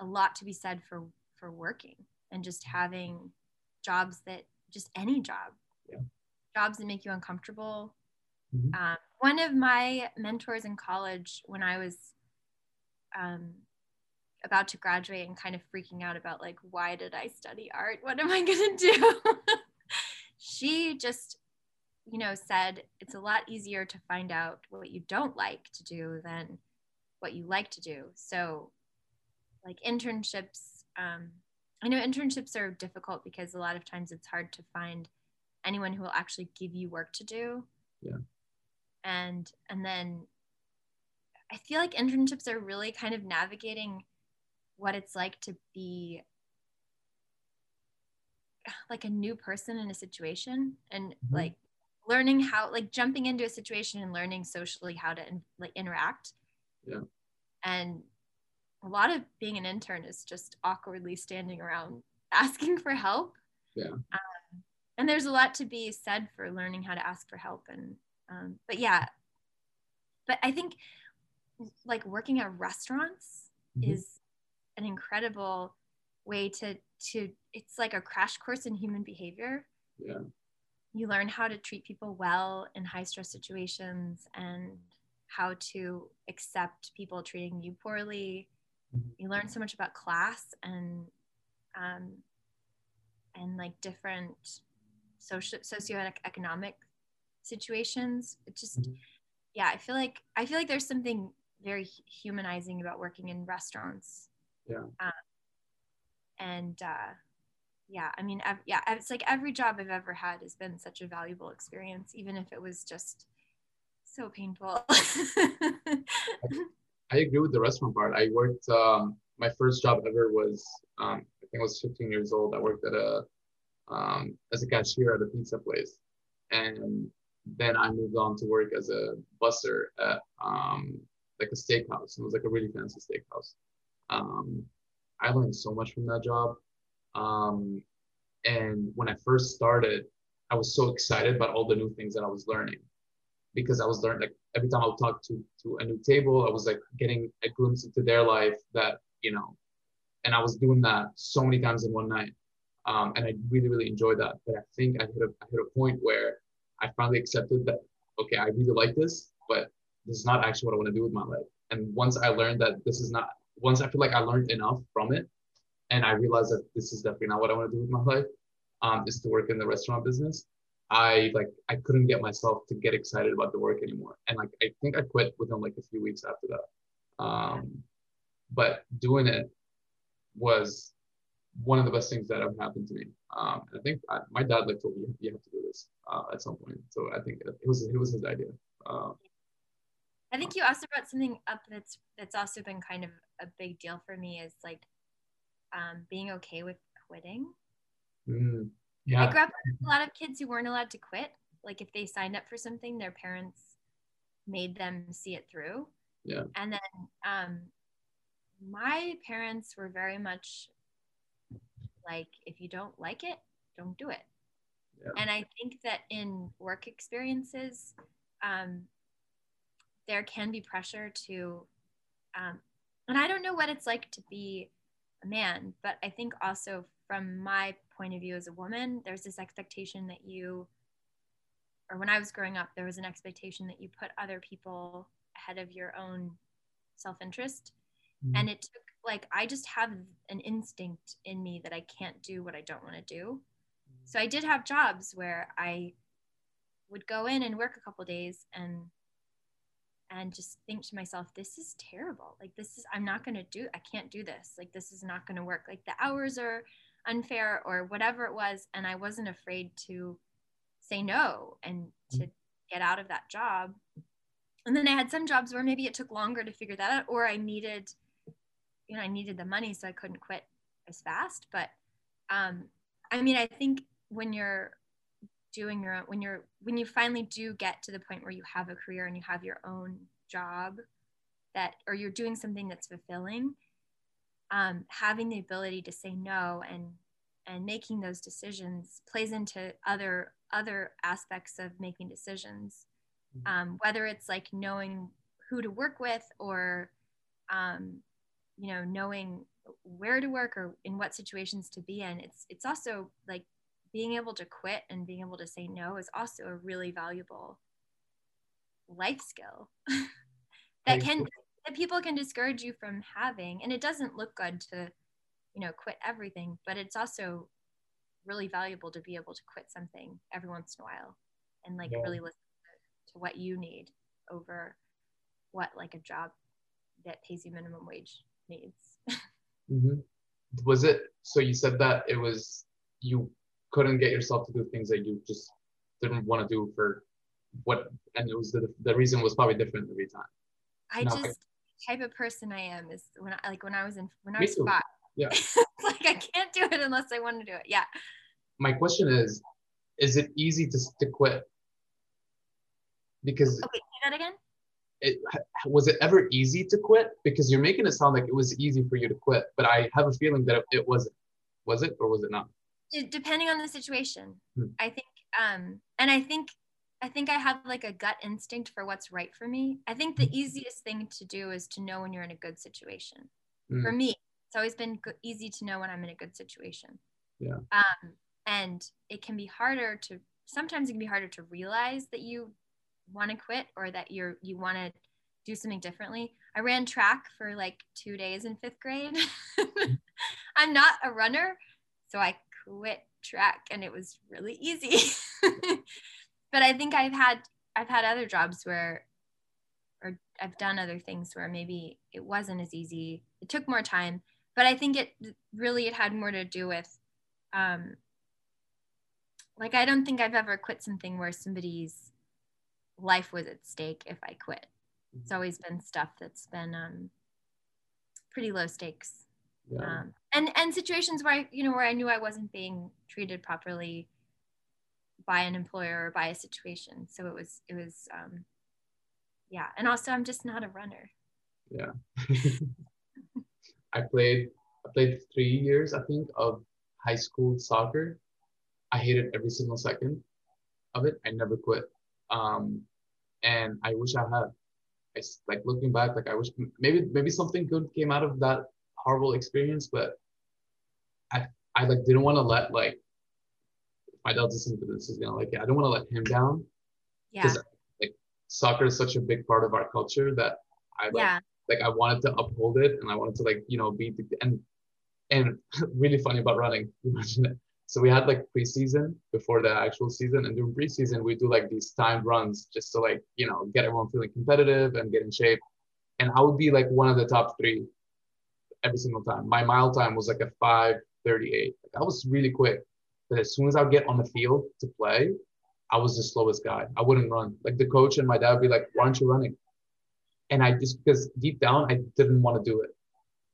a lot to be said for for working and just having jobs that just any job. Yeah. Jobs that make you uncomfortable, Mm-hmm. Um, one of my mentors in college, when I was um, about to graduate and kind of freaking out about like, why did I study art? What am I going to do? she just, you know, said it's a lot easier to find out what you don't like to do than what you like to do. So, like internships, um, I know internships are difficult because a lot of times it's hard to find anyone who will actually give you work to do. Yeah and and then i feel like internships are really kind of navigating what it's like to be like a new person in a situation and mm-hmm. like learning how like jumping into a situation and learning socially how to in, like interact. Yeah. And a lot of being an intern is just awkwardly standing around asking for help. Yeah. Um, and there's a lot to be said for learning how to ask for help and um, but yeah, but I think like working at restaurants mm-hmm. is an incredible way to to it's like a crash course in human behavior Yeah. You learn how to treat people well in high stress situations and how to accept people treating you poorly. Mm-hmm. You learn so much about class and um, and like different social socioeconomic situations. It just mm-hmm. yeah, I feel like I feel like there's something very humanizing about working in restaurants. Yeah. Um, and uh, yeah, I mean, I've, yeah, it's like every job I've ever had has been such a valuable experience, even if it was just so painful. I agree with the restaurant part. I worked. Um, my first job ever was um, I think I was 15 years old. I worked at a um, as a cashier at a pizza place, and then I moved on to work as a busser at um, like a steakhouse. It was like a really fancy steakhouse. Um, I learned so much from that job. Um, and when I first started, I was so excited about all the new things that I was learning because I was learning like every time I would talk to to a new table, I was like getting a glimpse into their life that you know, and I was doing that so many times in one night, um, and I really really enjoyed that. But I think I hit a I hit a point where I finally accepted that okay, I really like this, but this is not actually what I want to do with my life. And once I learned that this is not, once I feel like I learned enough from it, and I realized that this is definitely not what I want to do with my life, um, is to work in the restaurant business. I like I couldn't get myself to get excited about the work anymore, and like I think I quit within like a few weeks after that. Um, but doing it was one of the best things that have happened to me. Um, I think I, my dad like told me you have to do this uh, at some point. So I think it was it was his idea. Uh, I think you also brought something up that's that's also been kind of a big deal for me is like um, being okay with quitting. Mm, yeah. I grew up with a lot of kids who weren't allowed to quit. Like if they signed up for something, their parents made them see it through. Yeah. And then um, my parents were very much like, if you don't like it, don't do it. Yeah. And I think that in work experiences, um, there can be pressure to, um, and I don't know what it's like to be a man, but I think also from my point of view as a woman, there's this expectation that you, or when I was growing up, there was an expectation that you put other people ahead of your own self interest. Mm-hmm. And it took, like, I just have an instinct in me that I can't do what I don't want to do. So I did have jobs where I would go in and work a couple days and and just think to myself this is terrible. Like this is i'm not going to do i can't do this. Like this is not going to work. Like the hours are unfair or whatever it was and i wasn't afraid to say no and to get out of that job. And then i had some jobs where maybe it took longer to figure that out or i needed you know i needed the money so i couldn't quit as fast but um i mean i think when you're doing your own when you're when you finally do get to the point where you have a career and you have your own job that or you're doing something that's fulfilling um, having the ability to say no and and making those decisions plays into other other aspects of making decisions mm-hmm. um, whether it's like knowing who to work with or um, you know knowing where to work or in what situations to be in it's it's also like being able to quit and being able to say no is also a really valuable life skill that can that people can discourage you from having and it doesn't look good to you know quit everything but it's also really valuable to be able to quit something every once in a while and like yeah. really listen to what you need over what like a job that pays you minimum wage needs. Mm-hmm. was it so you said that it was you couldn't get yourself to do things that you just didn't want to do for what and it was the, the reason was probably different every time. I no, just type of person i am is when i like when i was in when i was five. Yeah. Like i can't do it unless i want to do it. Yeah. My question is is it easy to, to quit? Because okay say that again it, was it ever easy to quit? Because you're making it sound like it was easy for you to quit but i have a feeling that it, it wasn't. Was it or was it not? Depending on the situation. Hmm. i think um and i think i think i have like a gut instinct for what's right for me. I think the hmm. easiest thing to do is to know when you're in a good situation. Hmm. for me it's always been easy to know when i'm in a good situation. Yeah. Um and it can be harder to sometimes it can be harder to realize that you want to quit or that you're you want to do something differently. I ran track for like two days in fifth grade. I'm not a runner, so I quit track and it was really easy. but I think I've had I've had other jobs where or I've done other things where maybe it wasn't as easy. It took more time, but I think it really it had more to do with um like I don't think I've ever quit something where somebody's life was at stake if I quit. It's mm-hmm. always been stuff that's been um, pretty low stakes. Yeah. Um, and and situations where I, you know, where I knew I wasn't being treated properly by an employer or by a situation. So it was it was um, yeah. And also I'm just not a runner. Yeah. I played I played three years, I think, of high school soccer. I hated every single second of it. I never quit. Um, and I wish I had. I like looking back, like I wish maybe maybe something good came out of that horrible experience, but I I like didn't want to let like my dad listening to this is gonna like it. I don't want to let him down. Yeah. Because like soccer is such a big part of our culture that I like, yeah. like I wanted to uphold it and I wanted to like you know be and and really funny about running. You mentioned it. So we had like preseason before the actual season, and during preseason we do like these timed runs just to like you know get everyone feeling competitive and get in shape. And I would be like one of the top three every single time. My mile time was like a 5:38. Like I was really quick, but as soon as I would get on the field to play, I was the slowest guy. I wouldn't run. Like the coach and my dad would be like, "Why aren't you running?" And I just because deep down I didn't want to do it.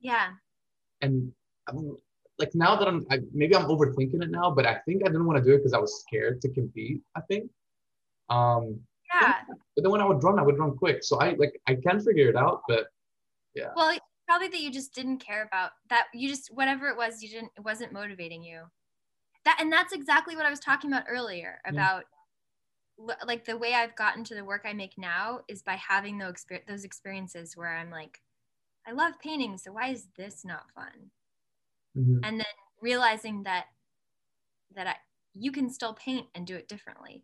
Yeah. And I mean, like now that I'm I, maybe I'm overthinking it now, but I think I didn't want to do it because I was scared to compete. I think. Um, yeah. But then when I would run, I would run quick. So I like I can figure it out, but yeah. Well, probably that you just didn't care about that. You just whatever it was, you didn't. It wasn't motivating you. That and that's exactly what I was talking about earlier about. Yeah. Like the way I've gotten to the work I make now is by having those those experiences where I'm like, I love painting, so why is this not fun? Mm-hmm. and then realizing that that I, you can still paint and do it differently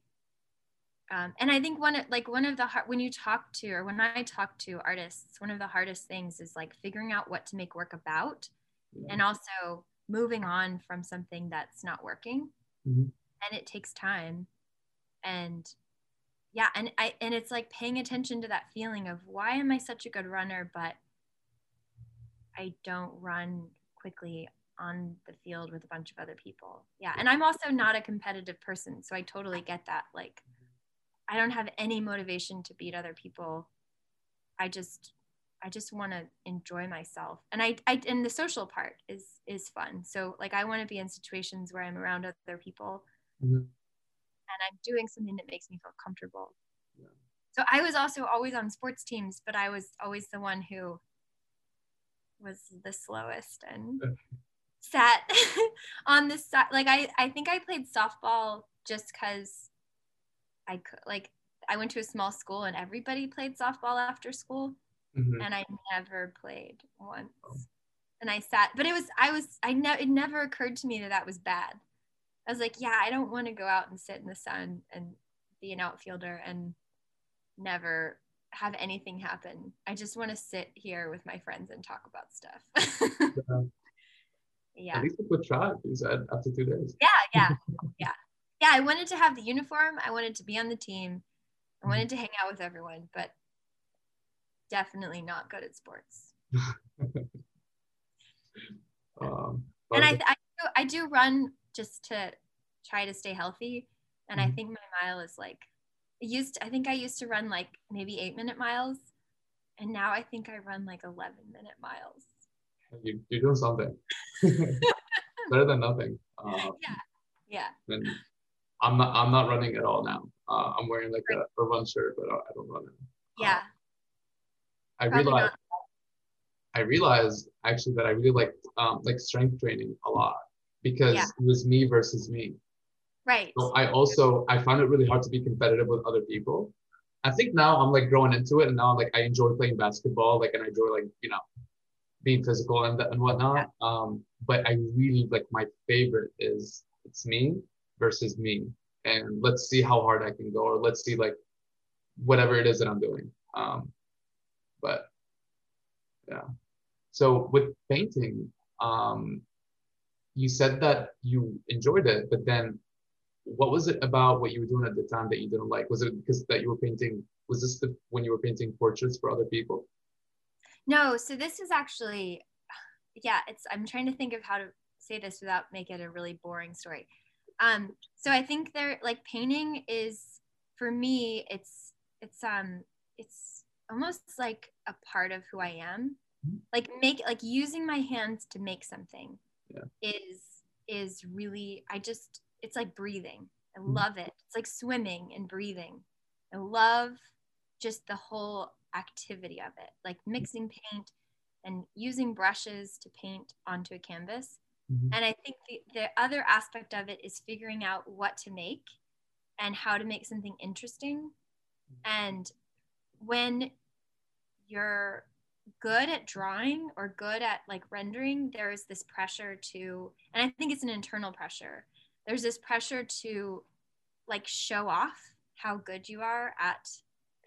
um, and i think one like one of the hard when you talk to or when i talk to artists one of the hardest things is like figuring out what to make work about yeah. and also moving on from something that's not working mm-hmm. and it takes time and yeah and i and it's like paying attention to that feeling of why am i such a good runner but i don't run quickly on the field with a bunch of other people. Yeah. And I'm also not a competitive person. So I totally get that. Like, I don't have any motivation to beat other people. I just, I just want to enjoy myself. And I, I, and the social part is, is fun. So like, I want to be in situations where I'm around other people mm-hmm. and I'm doing something that makes me feel comfortable. Yeah. So I was also always on sports teams, but I was always the one who was the slowest and sat on the side. Like I, I think I played softball just because I could. Like I went to a small school and everybody played softball after school, mm-hmm. and I never played once. Oh. And I sat, but it was I was I never it never occurred to me that that was bad. I was like, yeah, I don't want to go out and sit in the sun and be an outfielder and never have anything happen. I just want to sit here with my friends and talk about stuff. yeah. Yeah. At least was tried, said, after two days. Yeah, yeah, yeah. Yeah, I wanted to have the uniform. I wanted to be on the team. I wanted to hang out with everyone, but definitely not good at sports. um, and I, I, do, I do run just to try to stay healthy. And mm-hmm. I think my mile is like used to, I think I used to run like maybe eight minute miles. And now I think I run like 11 minute miles. You, you're doing something. Better than nothing. Uh, yeah. Yeah. And I'm not, I'm not running at all now. Uh, I'm wearing like a, a, run shirt, but I don't run it. Yeah. Uh, I realized, I realized actually that I really liked um, like strength training a lot because yeah. it was me versus me. Right. So I also I find it really hard to be competitive with other people. I think now I'm like growing into it, and now I'm like I enjoy playing basketball, like and I enjoy like you know being physical and and whatnot. Um, but I really like my favorite is it's me versus me. And let's see how hard i can go or let's see like whatever it is that i'm doing. Um but yeah. So with painting um you said that you enjoyed it but then what was it about what you were doing at the time that you didn't like? Was it because that you were painting was this the when you were painting portraits for other people no so this is actually yeah it's i'm trying to think of how to say this without make it a really boring story um so i think there like painting is for me it's it's um it's almost like a part of who i am mm-hmm. like make like using my hands to make something yeah. is is really i just it's like breathing i mm-hmm. love it it's like swimming and breathing i love just the whole activity of it like mixing paint and using brushes to paint onto a canvas. Mm-hmm. And I think the, the other aspect of it is figuring out what to make and how to make something interesting. And when you're good at drawing or good at like rendering, there is this pressure to, and I think it's an internal pressure. There's this pressure to like show off how good you are at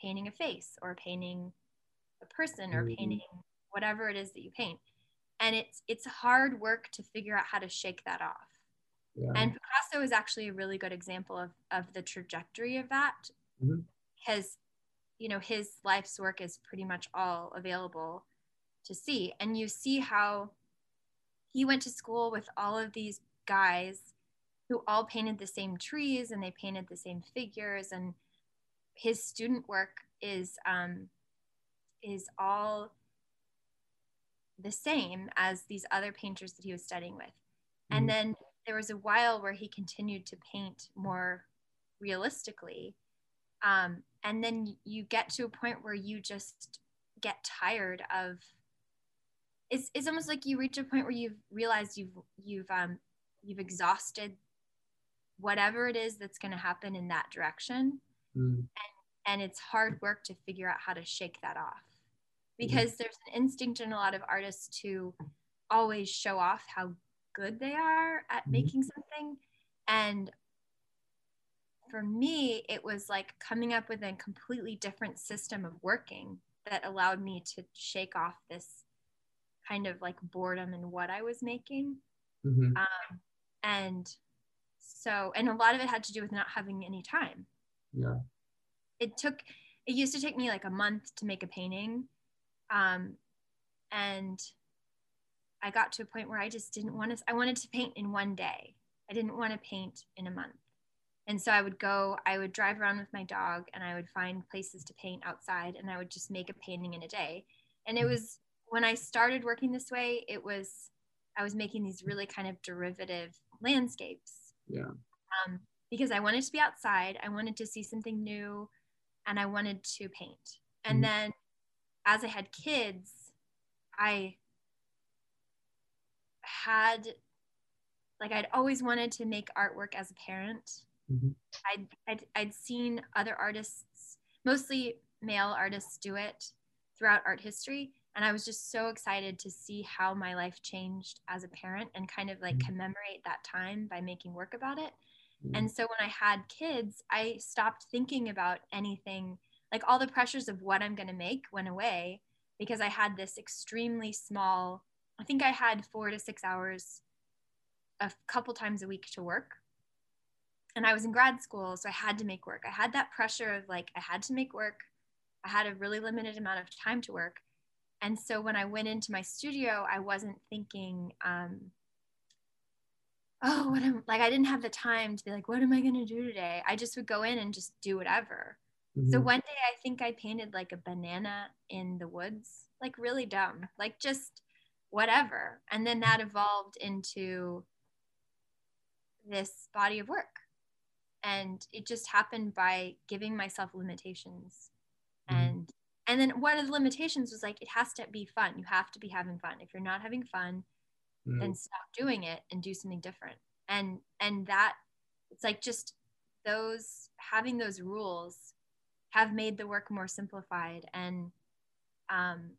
painting a face or painting a person or mm-hmm. painting whatever it is that you paint and it's it's hard work to figure out how to shake that off yeah. and picasso is actually a really good example of of the trajectory of that mm-hmm. because you know his life's work is pretty much all available to see and you see how he went to school with all of these guys who all painted the same trees and they painted the same figures and his student work is um, is all the same as these other painters that he was studying with. Mm-hmm. And then there was a while where he continued to paint more realistically. Um, and then you get to a point where you just get tired of it's, it's almost like you reach a point where you've realized you've you've um, you've exhausted whatever it is that's going to happen in that direction mm. and, and it's hard work to figure out how to shake that off because there's an instinct in a lot of artists to always show off how good they are at mm-hmm. making something and for me it was like coming up with a completely different system of working that allowed me to shake off this kind of like boredom in what i was making mm-hmm. um, and so and a lot of it had to do with not having any time yeah it took it used to take me like a month to make a painting um, and I got to a point where I just didn't want to, I wanted to paint in one day. I didn't want to paint in a month. And so I would go, I would drive around with my dog and I would find places to paint outside and I would just make a painting in a day. And it was when I started working this way, it was, I was making these really kind of derivative landscapes. Yeah. Um, because I wanted to be outside, I wanted to see something new, and I wanted to paint. And mm-hmm. then as I had kids, I had like I'd always wanted to make artwork as a parent. Mm-hmm. I'd, I'd, I'd seen other artists, mostly male artists, do it throughout art history. And I was just so excited to see how my life changed as a parent and kind of like mm-hmm. commemorate that time by making work about it. Mm-hmm. And so when I had kids, I stopped thinking about anything like all the pressures of what I'm going to make went away because I had this extremely small, I think I had four to six hours a couple times a week to work. And I was in grad school, so I had to make work. I had that pressure of like, I had to make work. I had a really limited amount of time to work. And so when I went into my studio, I wasn't thinking, um, oh, what am like, I didn't have the time to be like, what am I going to do today? I just would go in and just do whatever. Mm-hmm. So one day I think I painted like a banana in the woods, like really dumb, like just whatever. And then that evolved into this body of work. And it just happened by giving myself limitations. Mm-hmm. And and then one of the limitations was like it has to be fun. You have to be having fun. If you're not having fun, mm-hmm. then stop doing it and do something different. And and that it's like just those having those rules have made the work more simplified and um,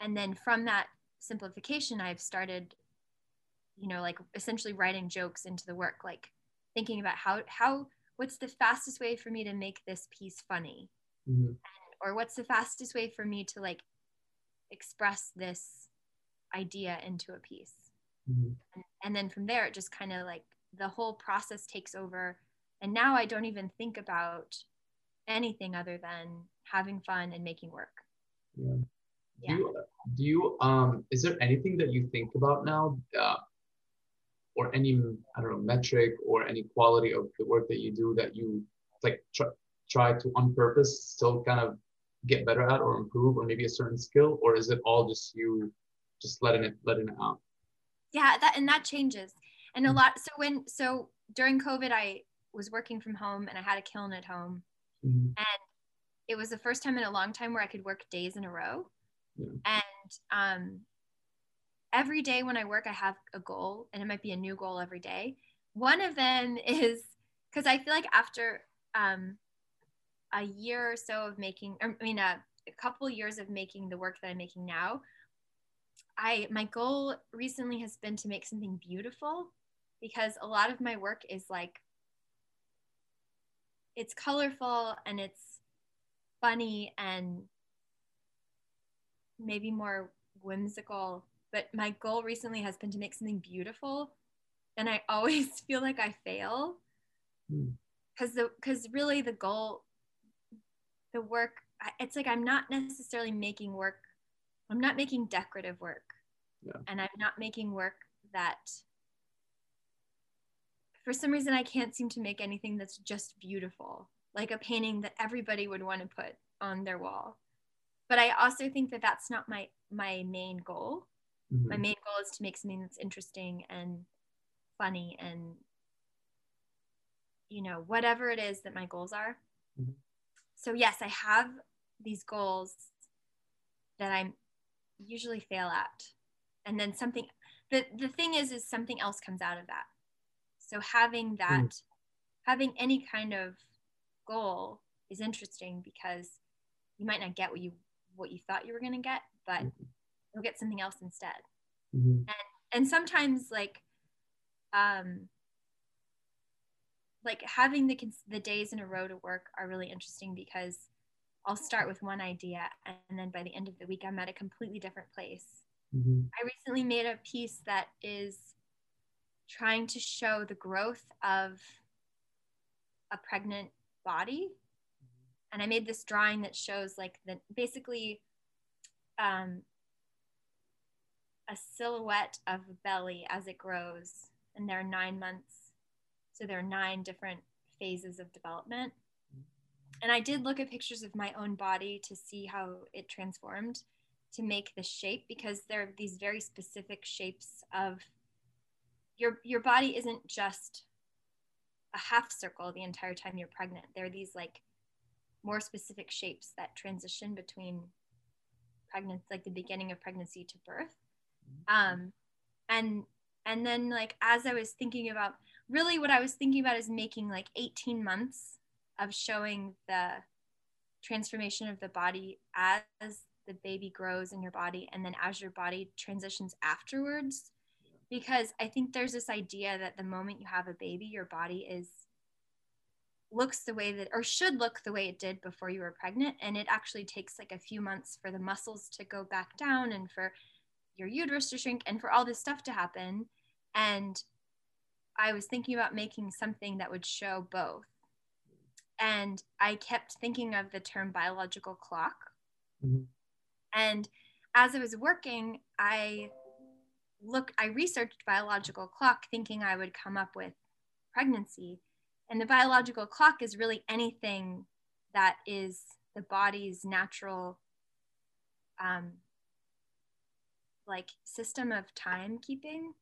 and then from that simplification i've started you know like essentially writing jokes into the work like thinking about how how what's the fastest way for me to make this piece funny mm-hmm. or what's the fastest way for me to like express this idea into a piece. Mm-hmm. and, and then from there it just kind of like the whole process takes over. And now i don't even think about anything other than having fun and making work. Yeah. Do you, do you um is there anything that you think about now uh, or any I don't know metric or any quality of the work that you do that you like try, try to on purpose still kind of get better at or improve or maybe a certain skill? Or is it all just you just letting it letting it out yeah that and that changes and a mm-hmm. lot so when so during covid i was working from home and i had a kiln at home mm-hmm. and it was the first time in a long time where i could work days in a row yeah. and um every day when I work, I have a goal, and it might be a new goal every day. One of them is because I feel like after um, a year or so of making, I mean, a, a couple years of making the work that I'm making now, I my goal recently has been to make something beautiful because a lot of my work is like it's colorful and it's funny and maybe more whimsical but my goal recently has been to make something beautiful and i always feel like i fail because hmm. the because really the goal the work it's like i'm not necessarily making work i'm not making decorative work yeah. and i'm not making work that for some reason i can't seem to make anything that's just beautiful like a painting that everybody would want to put on their wall but i also think that that's not my my main goal Mm-hmm. My main goal is to make something that's interesting and funny and you know whatever it is that my goals are. Mm-hmm. So yes, I have these goals that I usually fail at. And then something the the thing is is something else comes out of that. So having that mm. having any kind of goal is interesting because you might not get what you what you thought you were going to get, but mm-hmm you'll get something else instead mm-hmm. and and sometimes like um like having the the days in a row to work are really interesting because I'll start with one idea and then by the end of the week I'm at a completely different place. Mm-hmm. I recently made a piece that is trying to show the growth of a pregnant body. And I made this drawing that shows like the basically um, a silhouette of a belly as it grows. And there are nine months. So there are nine different phases of development. And I did look at pictures of my own body to see how it transformed to make the shape because there are these very specific shapes of your your body isn't just a half circle the entire time you're pregnant. There are these like more specific shapes that transition between pregnancy, like the beginning of pregnancy to birth um and and then like as i was thinking about really what i was thinking about is making like 18 months of showing the transformation of the body as the baby grows in your body and then as your body transitions afterwards because i think there's this idea that the moment you have a baby your body is looks the way that or should look the way it did before you were pregnant and it actually takes like a few months for the muscles to go back down and for your uterus to shrink and for all this stuff to happen. And I was thinking about making something that would show both. And I kept thinking of the term biological clock. Mm-hmm. And as I was working, I look I researched biological clock thinking I would come up with pregnancy. And the biological clock is really anything that is the body's natural um, like system of timekeeping.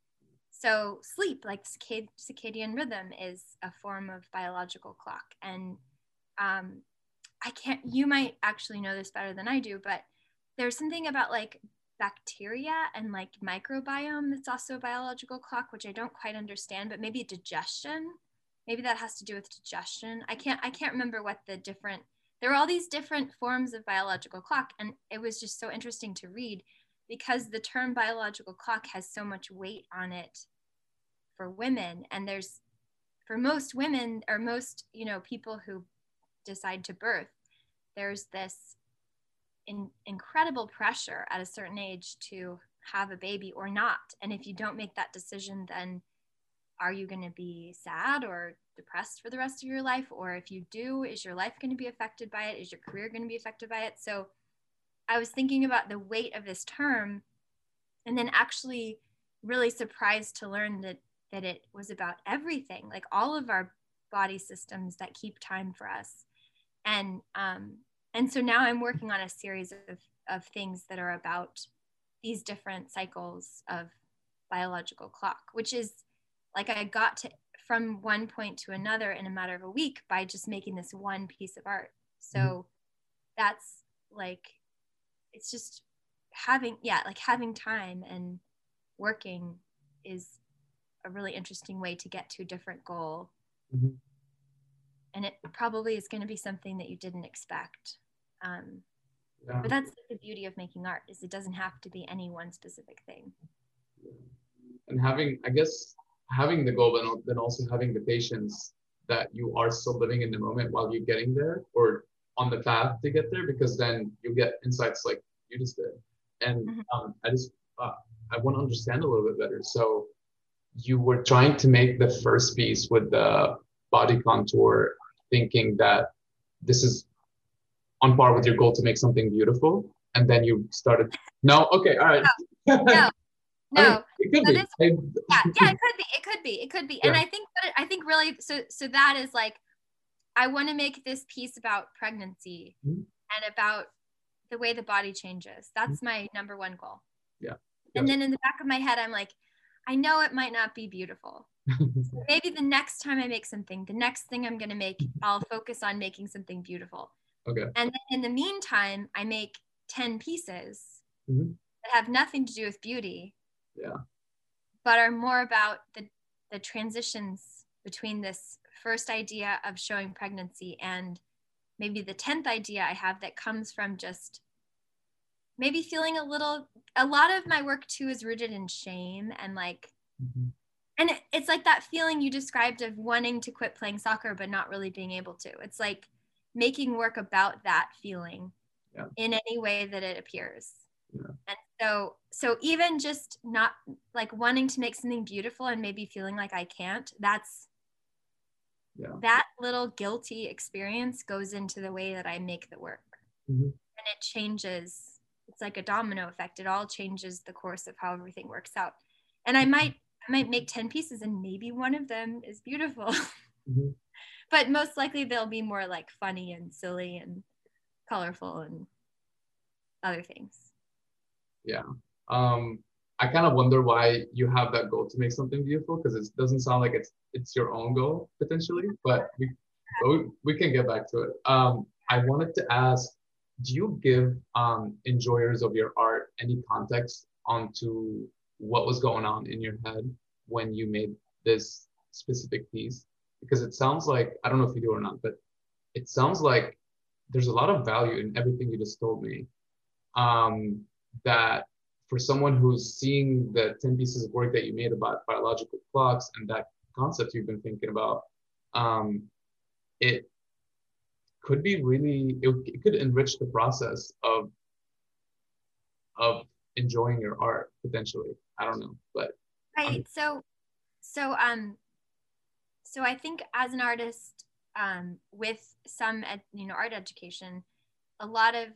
So sleep, like circadian rhythm, is a form of biological clock. And um, I can't. You might actually know this better than I do, but there's something about like bacteria and like microbiome that's also a biological clock, which I don't quite understand. But maybe digestion. Maybe that has to do with digestion. I can't. I can't remember what the different. There were all these different forms of biological clock, and it was just so interesting to read because the term biological clock has so much weight on it for women. And there's for most women or most you know people who decide to birth there's this in, incredible pressure at a certain age to have a baby or not. And if you don't make that decision then are you going to be sad or depressed for the rest of your life? Or if you do is your life going to be affected by it? Is your career going to be affected by it? So i was thinking about the weight of this term and then actually really surprised to learn that that it was about everything like all of our body systems that keep time for us and um and so now i'm working on a series of of things that are about these different cycles of biological clock which is like i got to from one point to another in a matter of a week by just making this one piece of art so mm-hmm. that's like it's just having yeah like having time and working is a really interesting way to get to a different goal. Mm-hmm. And it probably is going to be something that you didn't expect. Um, yeah. But that's the beauty of making art is it doesn't have to be any one specific thing. And having, I guess, having the goal, but then also having the patience that you are still living in the moment while you're getting there or on the path to get there, because then you get insights like you just did. And mm-hmm. um, I just, uh, I want to understand a little bit better. So you were trying to make the first piece with the body contour, thinking that this is on par with your goal to make something beautiful, and then you started. No, okay, all right. No, no, no. I mean, it could be. Is, yeah, yeah, it could be. It could be. It could be. Yeah. And I think that I think really so. So that is like, I want to make this piece about pregnancy mm-hmm. and about the way the body changes. That's mm-hmm. my number one goal. Yeah. And then in the back of my head, I'm like, I know it might not be beautiful. so maybe the next time I make something, the next thing I'm going to make, I'll focus on making something beautiful. Okay. And in the meantime, I make 10 pieces mm-hmm. that have nothing to do with beauty. Yeah. But are more about the, the transitions between this first idea of showing pregnancy and maybe the 10th idea I have that comes from just maybe feeling a little a lot of my work too is rooted in shame and like mm-hmm. and it's like that feeling you described of wanting to quit playing soccer but not really being able to it's like making work about that feeling yeah. in any way that it appears yeah. and so so even just not like wanting to make something beautiful and maybe feeling like i can't that's yeah. that little guilty experience goes into the way that i make the work mm-hmm. and it changes it's like a domino effect. It all changes the course of how everything works out. And I might I might make 10 pieces and maybe one of them is beautiful. Mm-hmm. but most likely they'll be more like funny and silly and colorful and other things. Yeah. Um I kind of wonder why you have that goal to make something beautiful because it doesn't sound like it's it's your own goal potentially, but we we, we can get back to it. Um, I wanted to ask do you give um, enjoyers of your art any context onto what was going on in your head when you made this specific piece? Because it sounds like, I don't know if you do or not, but it sounds like there's a lot of value in everything you just told me. Um, that for someone who's seeing the 10 pieces of work that you made about biological clocks and that concept you've been thinking about, um, it could be really it, it could enrich the process of of enjoying your art potentially. I don't know but right um, so so um so i think as an artist um with some ed, you know art education a lot of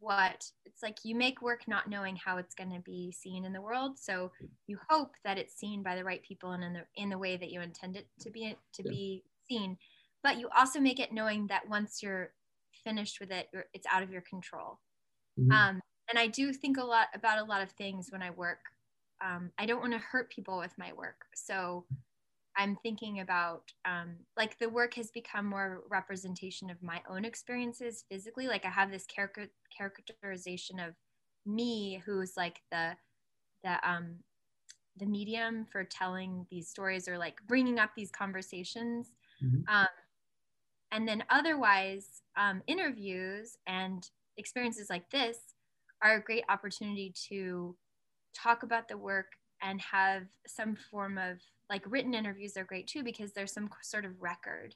what it's like you make work not knowing how it's going to be seen in the world. So you hope that it's seen by the right people and in the in the way that you intend it to be to yeah. be seen but you also make it knowing that once you're finished with it it's out of your control. Mm-hmm. um, and i do think a lot about a lot of things when i work. Um, i don't want to hurt people with my work. So i'm thinking about um, like the work has become more representation of my own experiences physically. Like i have this caric- characterization of me who's like the the um the medium for telling these stories or like bringing up these conversations. Mm-hmm. um, and then otherwise, um, interviews and experiences like this are a great opportunity to talk about the work and have some form of like written interviews are great too because there's some sort of record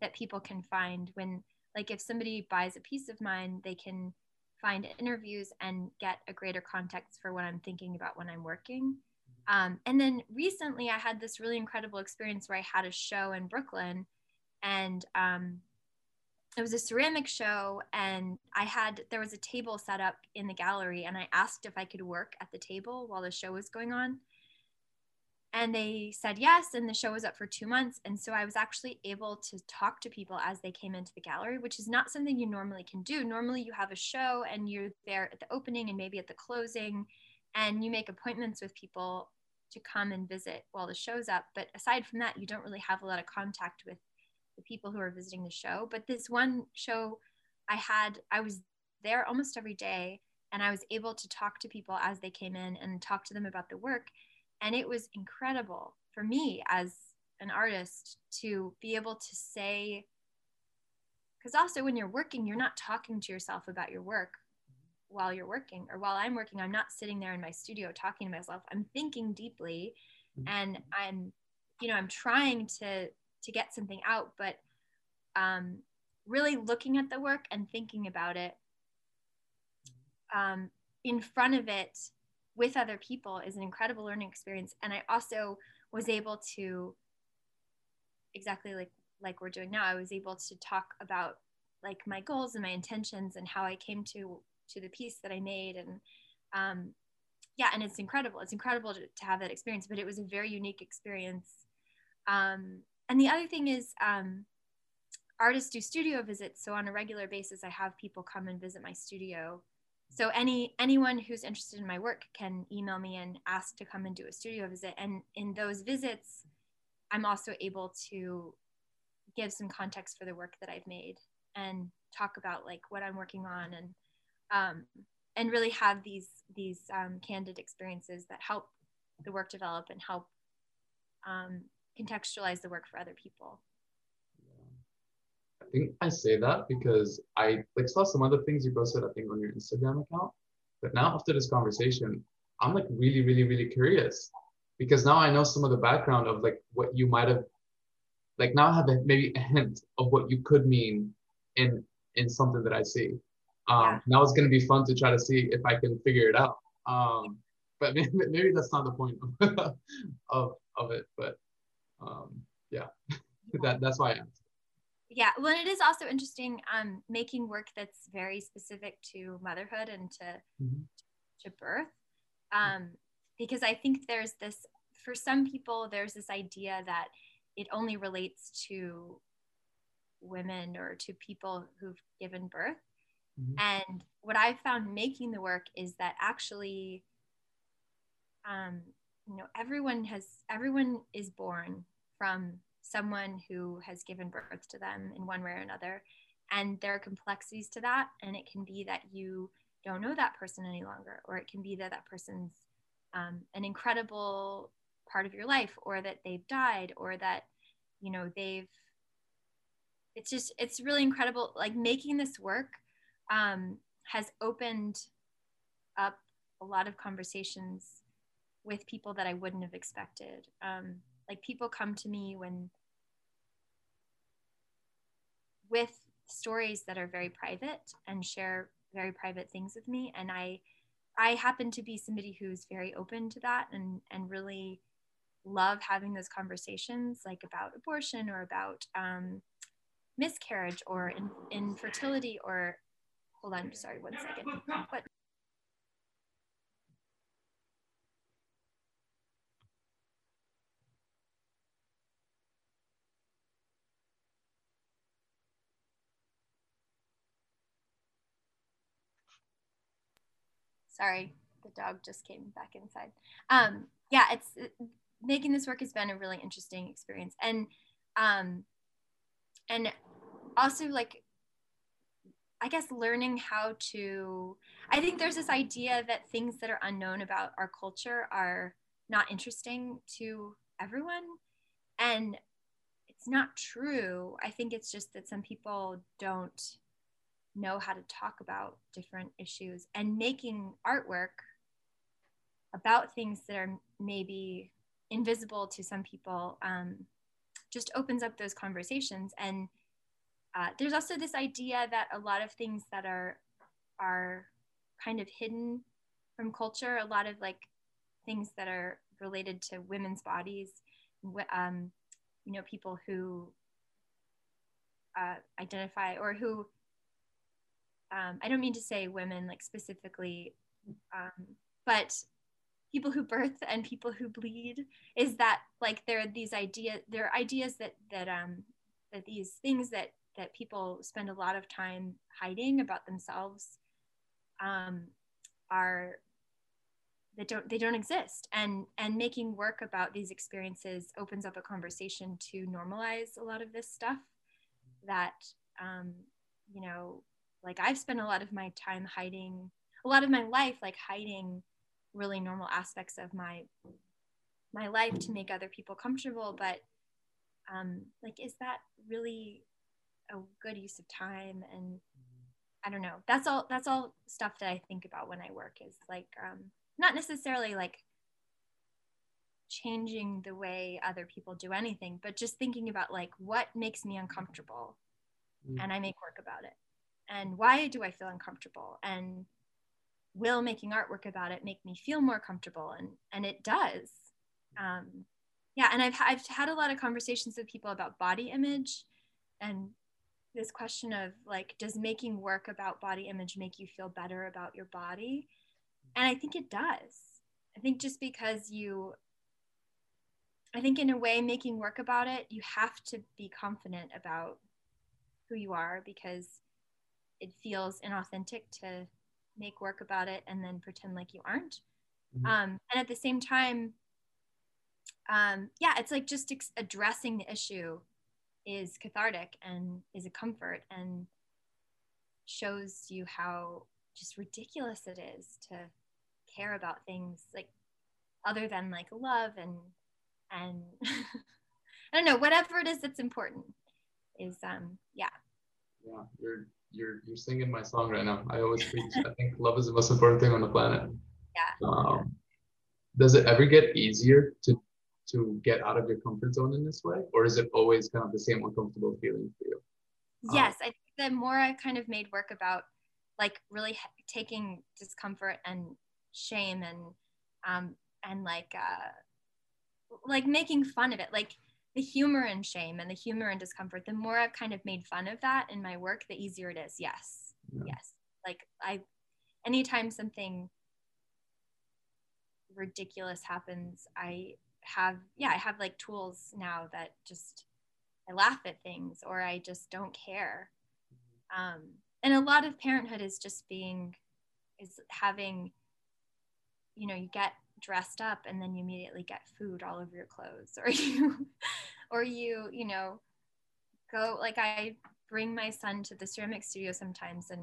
that people can find when like if somebody buys a piece of mine they can find interviews and get a greater context for what i'm thinking about when i'm working. Um, and then recently i had this really incredible experience where i had a show in brooklyn and um, it was a ceramic show and i had there was a table set up in the gallery and i asked if i could work at the table while the show was going on. And they said yes and the show was up for two months and so i was actually able to talk to people as they came into the gallery which is not something you normally can do. Normally you have a show and you're there at the opening and maybe at the closing and you make appointments with people to come and visit while the show's up. But aside from that you don't really have a lot of contact with the people who are visiting the show but this one show i had i was there almost every day and i was able to talk to people as they came in and talk to them about the work and it was incredible for me as an artist to be able to say because also when you're working you're not talking to yourself about your work while you're working or while i'm working i'm not sitting there in my studio talking to myself i'm thinking deeply mm-hmm. and i'm you know i'm trying to to get something out but um really looking at the work and thinking about it um in front of it with other people is an incredible learning experience. And i also was able to exactly like like we're doing now i was able to talk about like my goals and my intentions and how i came to to the piece that i made. And um, yeah and it's incredible. It's incredible to, to, have that experience but it was a very unique experience. Um, and the other thing is um, artists do studio visits. So on a regular basis i have people come and visit my studio. So any anyone who's interested in my work can email me and ask to come and do a studio visit. And in those visits i'm also able to give some context for the work that i've made and talk about like what i'm working on and um, and really have these these um, candid experiences that help the work develop and help um, contextualize the work for other people I think I say that because I like saw some other things you posted, I think, on your Instagram account. But now after this conversation, I'm like really, really, really curious because now I know some of the background of like what you might have like now I have a, maybe a hint of what you could mean in in something that I see. Um, yeah. Now it's gonna be fun to try to see if I can figure it out. Um, but maybe, maybe that's not the point of of, of it. But um, yeah, that that's why I asked yeah well it is also interesting um, making work that's very specific to motherhood and to mm-hmm. to birth um, because i think there's this for some people there's this idea that it only relates to women or to people who've given birth mm-hmm. and what i've found making the work is that actually um, you know everyone has everyone is born from someone who has given birth to them in one way or another. And there are complexities to that. And it can be that you don't know that person any longer, or it can be that that person's um, an incredible part of your life, or that they've died, or that, you know, they've, it's just, it's really incredible. Like making this work um, has opened up a lot of conversations with people that I wouldn't have expected. Um, like people come to me when with stories that are very private and share very private things with me and i i happen to be somebody who's very open to that and and really love having those conversations like about abortion or about um, miscarriage or in, infertility or hold on sorry one second Sorry, the dog just came back inside. Um, yeah, it's making this work has been a really interesting experience, and um, and also like I guess learning how to. I think there's this idea that things that are unknown about our culture are not interesting to everyone, and it's not true. I think it's just that some people don't know how to talk about different issues and making artwork about things that are maybe invisible to some people um, just opens up those conversations. And uh, there's also this idea that a lot of things that are are kind of hidden from culture a lot of like things that are related to women's bodies um, you know people who uh, identify or who um, i don't mean to say women like specifically um, but people who birth and people who bleed is that like there are these ideas there are ideas that that um that these things that that people spend a lot of time hiding about themselves um are that don't they don't exist. And and making work about these experiences opens up a conversation to normalize a lot of this stuff that um you know like i've spent a lot of my time hiding a lot of my life like hiding really normal aspects of my my life to make other people comfortable but um like is that really a good use of time? And i don't know. That's all that's all stuff that i think about when i work is like um not necessarily like changing the way other people do anything but just thinking about like what makes me uncomfortable mm. and i make work about it and why do i feel uncomfortable? And will making artwork about it make me feel more comfortable? And and it does. Um, yeah and I've, I've had a lot of conversations with people about body image and this question of like does making work about body image make you feel better about your body? And i think it does. I think just because you i think in a way making work about it you have to be confident about who you are because it feels inauthentic to make work about it and then pretend like you aren't mm-hmm. um, and at the same time um, yeah it's like just ex- addressing the issue is cathartic and is a comfort and shows you how just ridiculous it is to care about things like other than like love and and I don't know whatever it is that's important is um yeah yeah you're you're you're singing my song right now. I always preach. I think love is the most important thing on the planet. Yeah. Um, does it ever get easier to to get out of your comfort zone in this way, or is it always kind of the same uncomfortable feeling for you? Yes, um, I think the more I've kind of made work about like really taking discomfort and shame and um and like uh like making fun of it like the humor and shame and the humor and discomfort, the more I've kind of made fun of that in my work, the easier it is. Yes. Yeah. Yes. Like I, anytime something ridiculous happens, I have, yeah, I have like tools now that just, I laugh at things or I just don't care. Um, and a lot of parenthood is just being, is having, you know, you get dressed up and then you immediately get food all over your clothes or you or you you know go like i bring my son to the ceramic studio sometimes and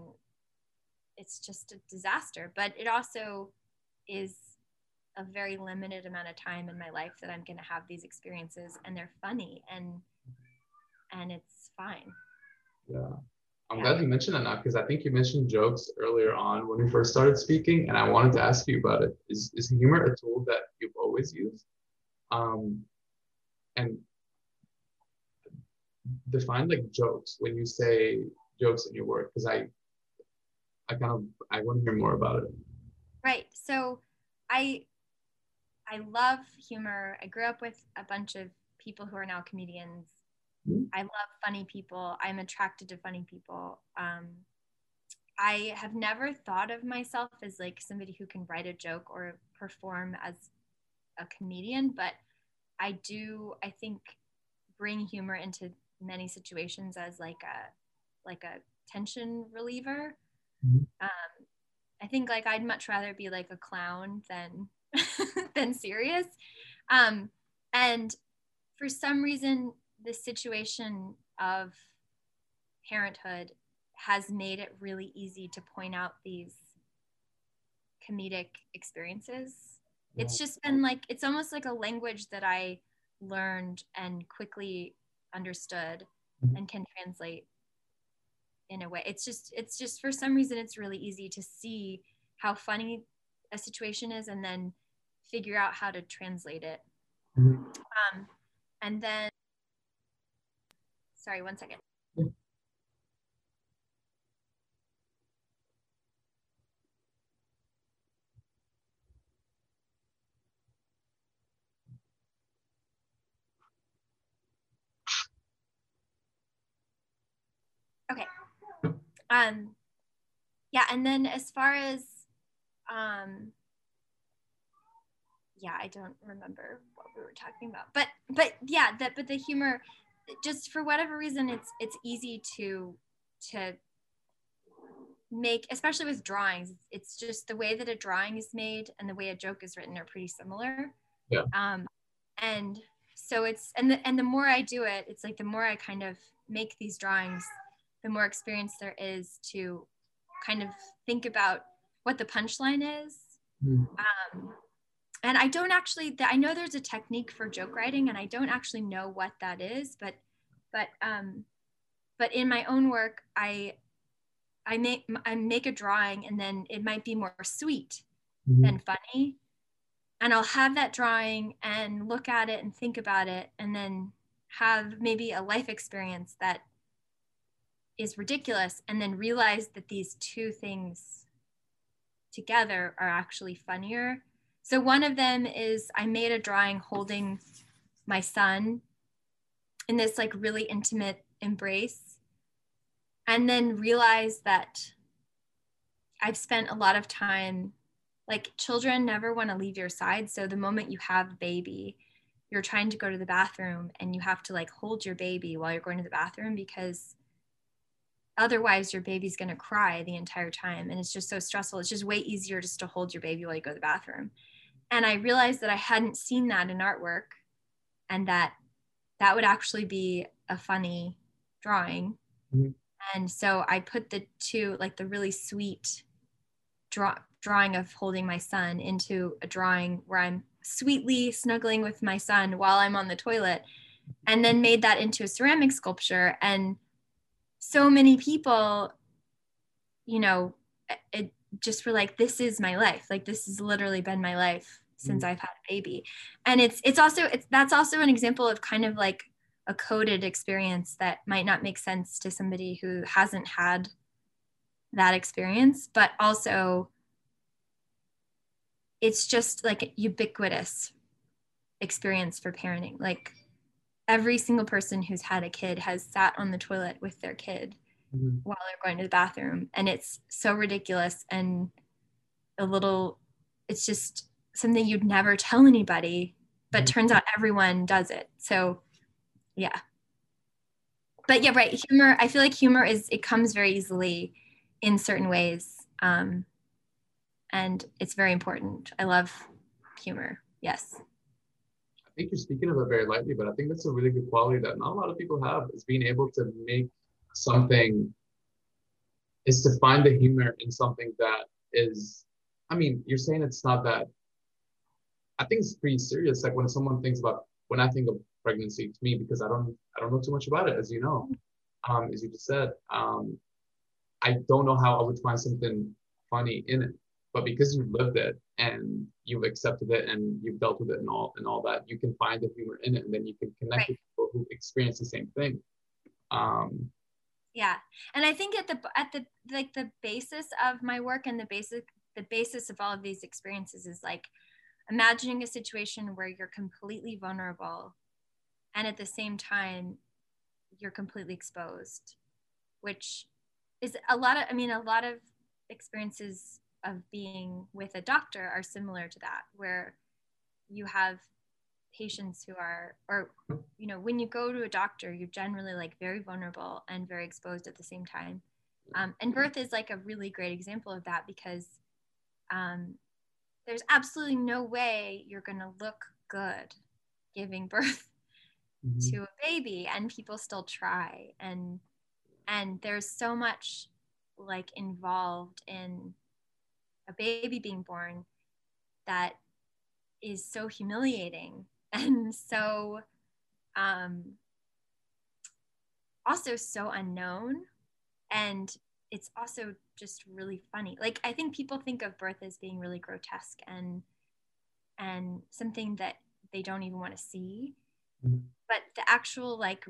it's just a disaster but it also is a very limited amount of time in my life that i'm going to have these experiences and they're funny and and it's fine. Yeah I'm glad you mentioned that now because I think you mentioned jokes earlier on when we first started speaking, and I wanted to ask you about it. Is is humor a tool that you've always used? Um, and define like jokes when you say jokes in your work because I I kind of I want to hear more about it. Right. So I I love humor. I grew up with a bunch of people who are now comedians Mm-hmm. I love funny people. I'm attracted to funny people. Um, I have never thought of myself as like somebody who can write a joke or perform as a comedian, but I do, I think, bring humor into many situations as like a like a tension reliever. Mm-hmm. Um, I think like I'd much rather be like a clown than than serious. Um, and for some reason, the situation of parenthood has made it really easy to point out these comedic experiences. Yeah. It's just been like, it's almost like a language that I learned and quickly understood mm-hmm. and can translate in a way. It's just, it's just for some reason, it's really easy to see how funny a situation is and then figure out how to translate it. Mm-hmm. Um, and then, sorry, one second. Okay. Um, yeah, and then as far as, um, yeah, I don't remember what we were talking about, but but yeah, that but the humor, just for whatever reason, it's it's easy to to make, especially with drawings. It's just the way that a drawing is made and the way a joke is written are pretty similar. Yeah. Um, and so it's and the and the more I do it, it's like the more I kind of make these drawings the more experience there is to kind of think about what the punchline is. Mm. Um, and I don't actually, I know there's a technique for joke writing, and I don't actually know what that is, but, but, um, but in my own work, I, I make, I make a drawing, and then it might be more sweet mm-hmm. than funny, and I'll have that drawing and look at it and think about it, and then have maybe a life experience that is ridiculous and then realize that these two things together are actually funnier. So one of them is I made a drawing holding my son in this like really intimate embrace and then realized that I've spent a lot of time like children never want to leave your side. So the moment you have a baby you're trying to go to the bathroom and you have to like hold your baby while you're going to the bathroom because otherwise your baby's going to cry the entire time and it's just so stressful. It's just way easier just to hold your baby while you go to the bathroom and i realized that i hadn't seen that in artwork and that that would actually be a funny drawing mm-hmm. and so i put the two like the really sweet draw, drawing of holding my son into a drawing where i'm sweetly snuggling with my son while i'm on the toilet and then made that into a ceramic sculpture and so many people, you know, it just were like, this is my life. Like this has literally been my life since mm-hmm. I've had a baby. And it's it's also it's that's also an example of kind of like a coded experience that might not make sense to somebody who hasn't had that experience, but also it's just like ubiquitous experience for parenting. Like every single person who's had a kid has sat on the toilet with their kid mm-hmm. while they're going to the bathroom and it's so ridiculous and a little it's just something you'd never tell anybody but mm-hmm. turns out everyone does it so yeah but yeah right humor i feel like humor is it comes very easily in certain ways um, and it's very important i love humor yes I think you're speaking of it very lightly, but I think that's a really good quality that not a lot of people have is being able to make something is to find the humor in something that is I mean, you're saying it's not that I think it's pretty serious. Like when someone thinks about when I think of pregnancy to me, because I don't I don't know too much about it, as you know. Um, as you just said. Um, I don't know how I would find something funny in it but because you've lived it and you've accepted it and you've dealt with it and all and all that you can find the humor in it and then you can connect right. with people who experience the same thing um yeah. And i think at the at the like the basis of my work and the basic the basis of all of these experiences is like imagining a situation where you're completely vulnerable and at the same time you're completely exposed which is a lot of i mean a lot of experiences of being with a doctor are similar to that, where you have patients who are, or, you know, when you go to a doctor, you're generally like very vulnerable and very exposed at the same time. Um, and birth is like a really great example of that because um, there's absolutely no way you're going to look good giving birth mm-hmm. to a baby and people still try and and there's so much like involved in a baby being born that is so humiliating and so um, also so unknown. And it's also just really funny. Like i think people think of birth as being really grotesque and and something that they don't even want to see. Mhm. but the actual like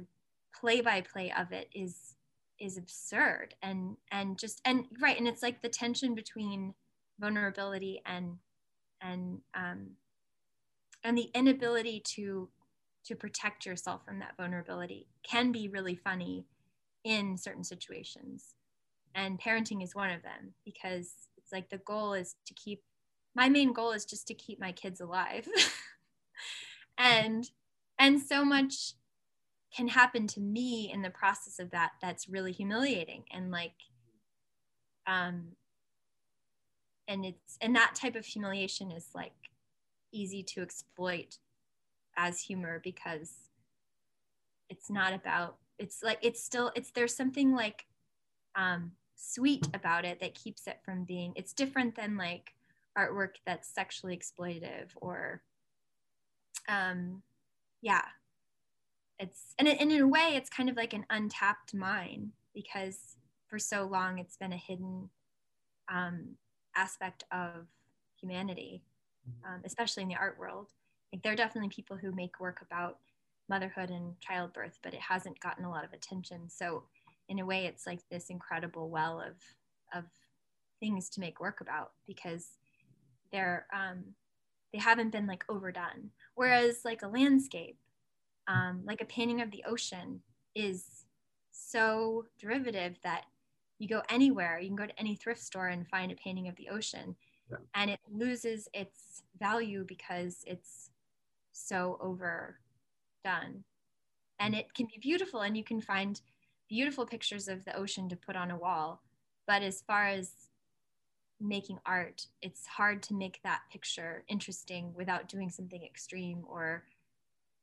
play by play of it is is absurd and and just and right and it's like the tension between vulnerability and and um and the inability to to protect yourself from that vulnerability can be really funny in certain situations. And parenting is one of them because it's like the goal is to keep my main goal is just to keep my kids alive. And and so much can happen to me in the process of that that's really humiliating and like um and it's and that type of humiliation is like easy to exploit as humor because it's not about it's like it's still it's there's something like um sweet about it that keeps it from being it's different than like artwork that's sexually exploitative or um yeah. It's and, it, and in a way it's kind of like an untapped mine because for so long it's been a hidden um, aspect of humanity um, especially in the art world. Like there are definitely people who make work about motherhood and childbirth but it hasn't gotten a lot of attention. So in a way it's like this incredible well of of things to make work about because they're um, they haven't been like overdone. Whereas like a landscape um, like a painting of the ocean is so derivative that you go anywhere you can go to any thrift store and find a painting of the ocean Yeah. and it loses its value because it's so overdone. And it can be beautiful and you can find beautiful pictures of the ocean to put on a wall. But as far as making art it's hard to make that picture interesting without doing something extreme or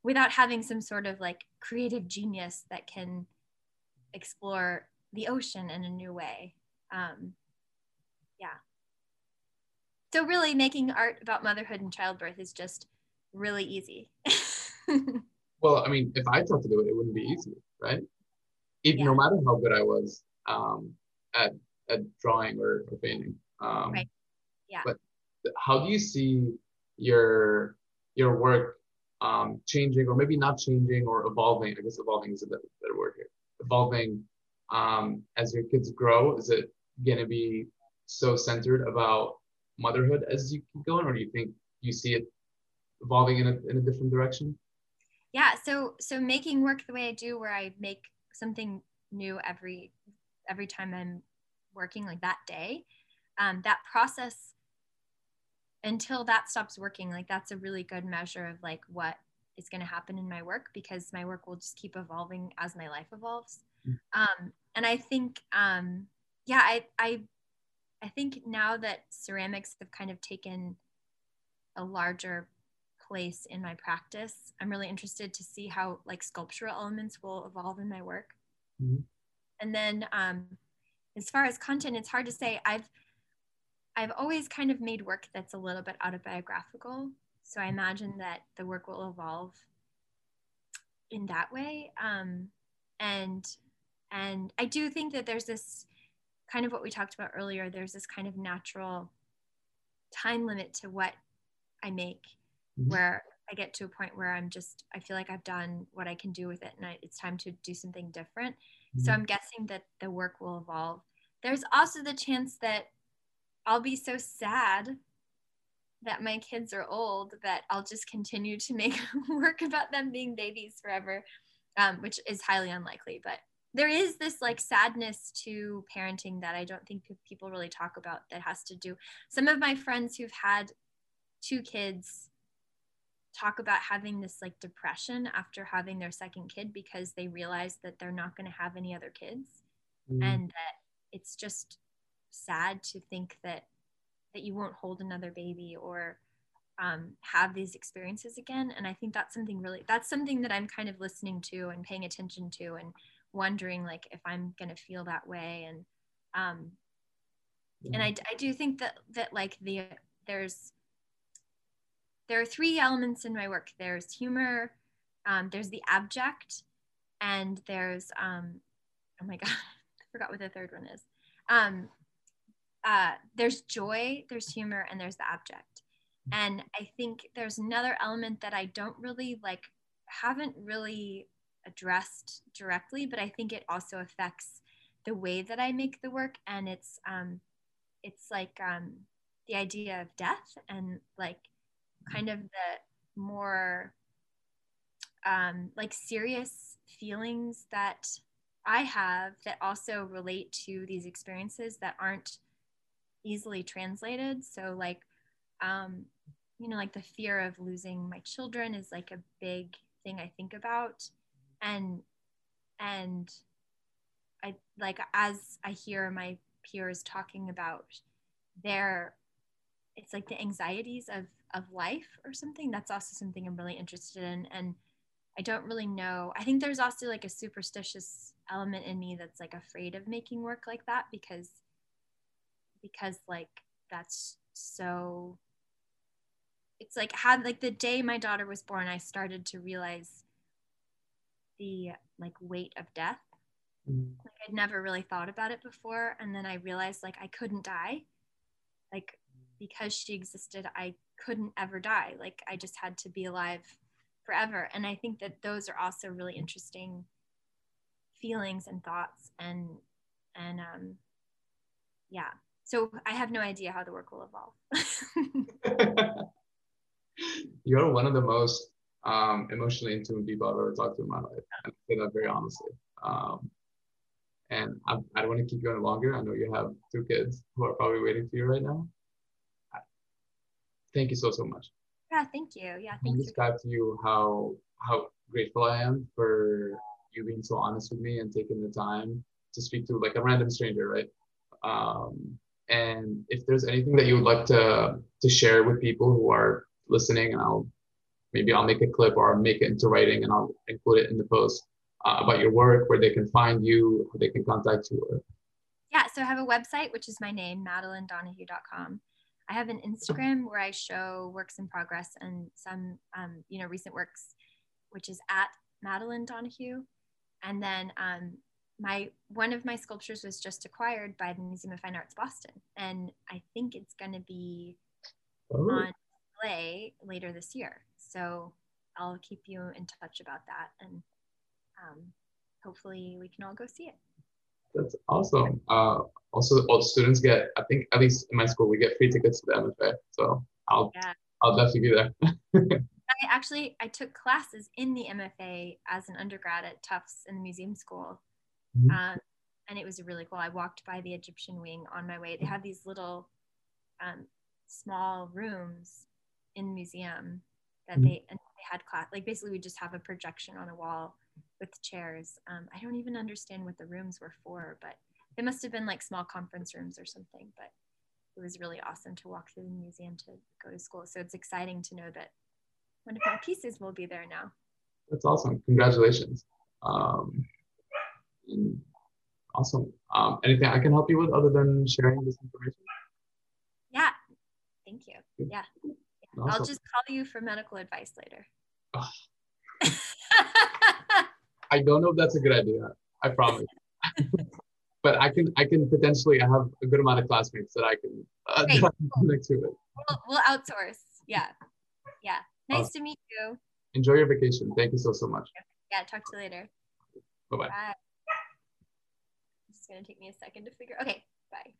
without having some sort of like creative genius that can explore the ocean in a new way. Um, yeah so really making art about motherhood and childbirth is just really easy Well, I mean, if I tried to do it, it wouldn't be easy, right? Even Yeah. no matter how good I was um, at at drawing or, or painting. Um, Right. Yeah. But how do you see your your work um, changing, or maybe not changing, or evolving? I guess evolving is a better, better word here. Evolving um, as your kids grow. Is it going to be so centered about motherhood as you keep going, or do you think you see it evolving in a in a different direction? yeah so so making work the way i do where i make something new every every time i'm working like that day um, that process until that stops working like that's a really good measure of like what is going to happen in my work because my work will just keep evolving as my life evolves Mm. um, and i think um, yeah I, I i think now that ceramics have kind of taken a larger place in my practice i'm really interested to see how like sculptural elements will evolve in my work. Mhm. and then um, as far as content it's hard to say. I've i've always kind of made work that's a little bit autobiographical. So i imagine that the work will evolve in that way. Um, and and i do think that there's this kind of what we talked about earlier there's this kind of natural time limit to what i make Mhm. where i get to a point where i'm just i feel like i've done what i can do with it and I, it's time to do something different so Mhm. i'm guessing that the work will evolve there's also the chance that i'll be so sad that my kids are old that i'll just continue to make work about them being babies forever um, which is highly unlikely but there is this like sadness to parenting that i don't think people really talk about that has to do some of my friends who've had two kids talk about having this like depression after having their second kid because they realize that they're not going to have any other kids Mhm. and that it's just sad to think that that you won't hold another baby or um, have these experiences again and i think that's something really that's something that i'm kind of listening to and paying attention to and wondering like if i'm going to feel that way. And um, and I, I do think that that like the there's there are three elements in my work. There's humor um, there's the abject and there's um, oh my god i forgot what the third one is. Um, uh, there's joy there's humor and there's the abject. And I think there's another element that I don't really like, haven't really addressed directly, but I think it also affects the way that I make the work. And it's, um, it's like um, the idea of death and like kind of the more um, like serious feelings that I have that also relate to these experiences that aren't easily translated. So, like, um, you know, like the fear of losing my children is like a big thing I think about, and and I like as I hear my peers talking about their, it's like the anxieties of of life or something. That's also something I'm really interested in, and I don't really know. I think there's also like a superstitious element in me that's like afraid of making work like that because because like that's so it's like had like the day my daughter was born i started to realize the like weight of death. Mm-hmm. like i'd never really thought about it before and then i realized like i couldn't die. Like because she existed i couldn't ever die. Like i just had to be alive forever. And i think that those are also really interesting feelings and thoughts and and um yeah. So i have no idea how the work will evolve. You're one of the most um, emotionally in tune people i've ever talked to in my life. And i say that very honestly. Um, and I, I don't want to keep you any longer. I know you have two kids who are probably waiting for you right now. Thank you so so much. Yeah thank you. Yeah thank you. describe to you how how grateful i am for you being so honest with me and taking the time to speak to like a random stranger, right? Um, and if there's anything that you would like to to share with people who are listening, and I'll maybe I'll make a clip or I'll make it into writing and I'll include it in the post uh, about your work, where they can find you, they can contact you. Yeah, so I have a website which is my name, MadelineDonahue.com. I have an Instagram where I show works in progress and some, um, you know, recent works, which is at Madeline Donahue. And then um, my one of my sculptures was just acquired by the Museum of Fine Arts Boston, and I think it's going to be oh. on display later this year. So I'll keep you in touch about that, and um, hopefully we can all go see it. That's awesome. Uh, also, all students get, I think, at least in my school, we get free tickets to the MFA. So I'll, yeah. I'll definitely be there. I actually I took classes in the MFA as an undergrad at Tufts in the museum school, mm-hmm. um, and it was really cool. I walked by the Egyptian wing on my way. They have these little um, small rooms in the museum that mm-hmm. they and they had class. Like basically, we just have a projection on a wall with chairs. Um, I don't even understand what the rooms were for, but they must have been like small conference rooms or something. But it was really awesome to walk through the museum to go to school. So it's exciting to know that one of my pieces will be there now. That's awesome. Congratulations. Um, awesome. Um, anything I can help you with other than sharing this information? Yeah. Thank you. Yeah. Awesome. I'll just call you for medical advice later. I don't know if that's a good idea. I promise. but I can I can potentially I have a good amount of classmates that I can uh, connect to it. We'll, we'll outsource. Yeah. Yeah. Nice uh, to meet you. Enjoy your vacation. Thank you so, so much. Yeah, talk to you later. Bye-bye. Bye. It's going to take me a second to figure. Okay, bye.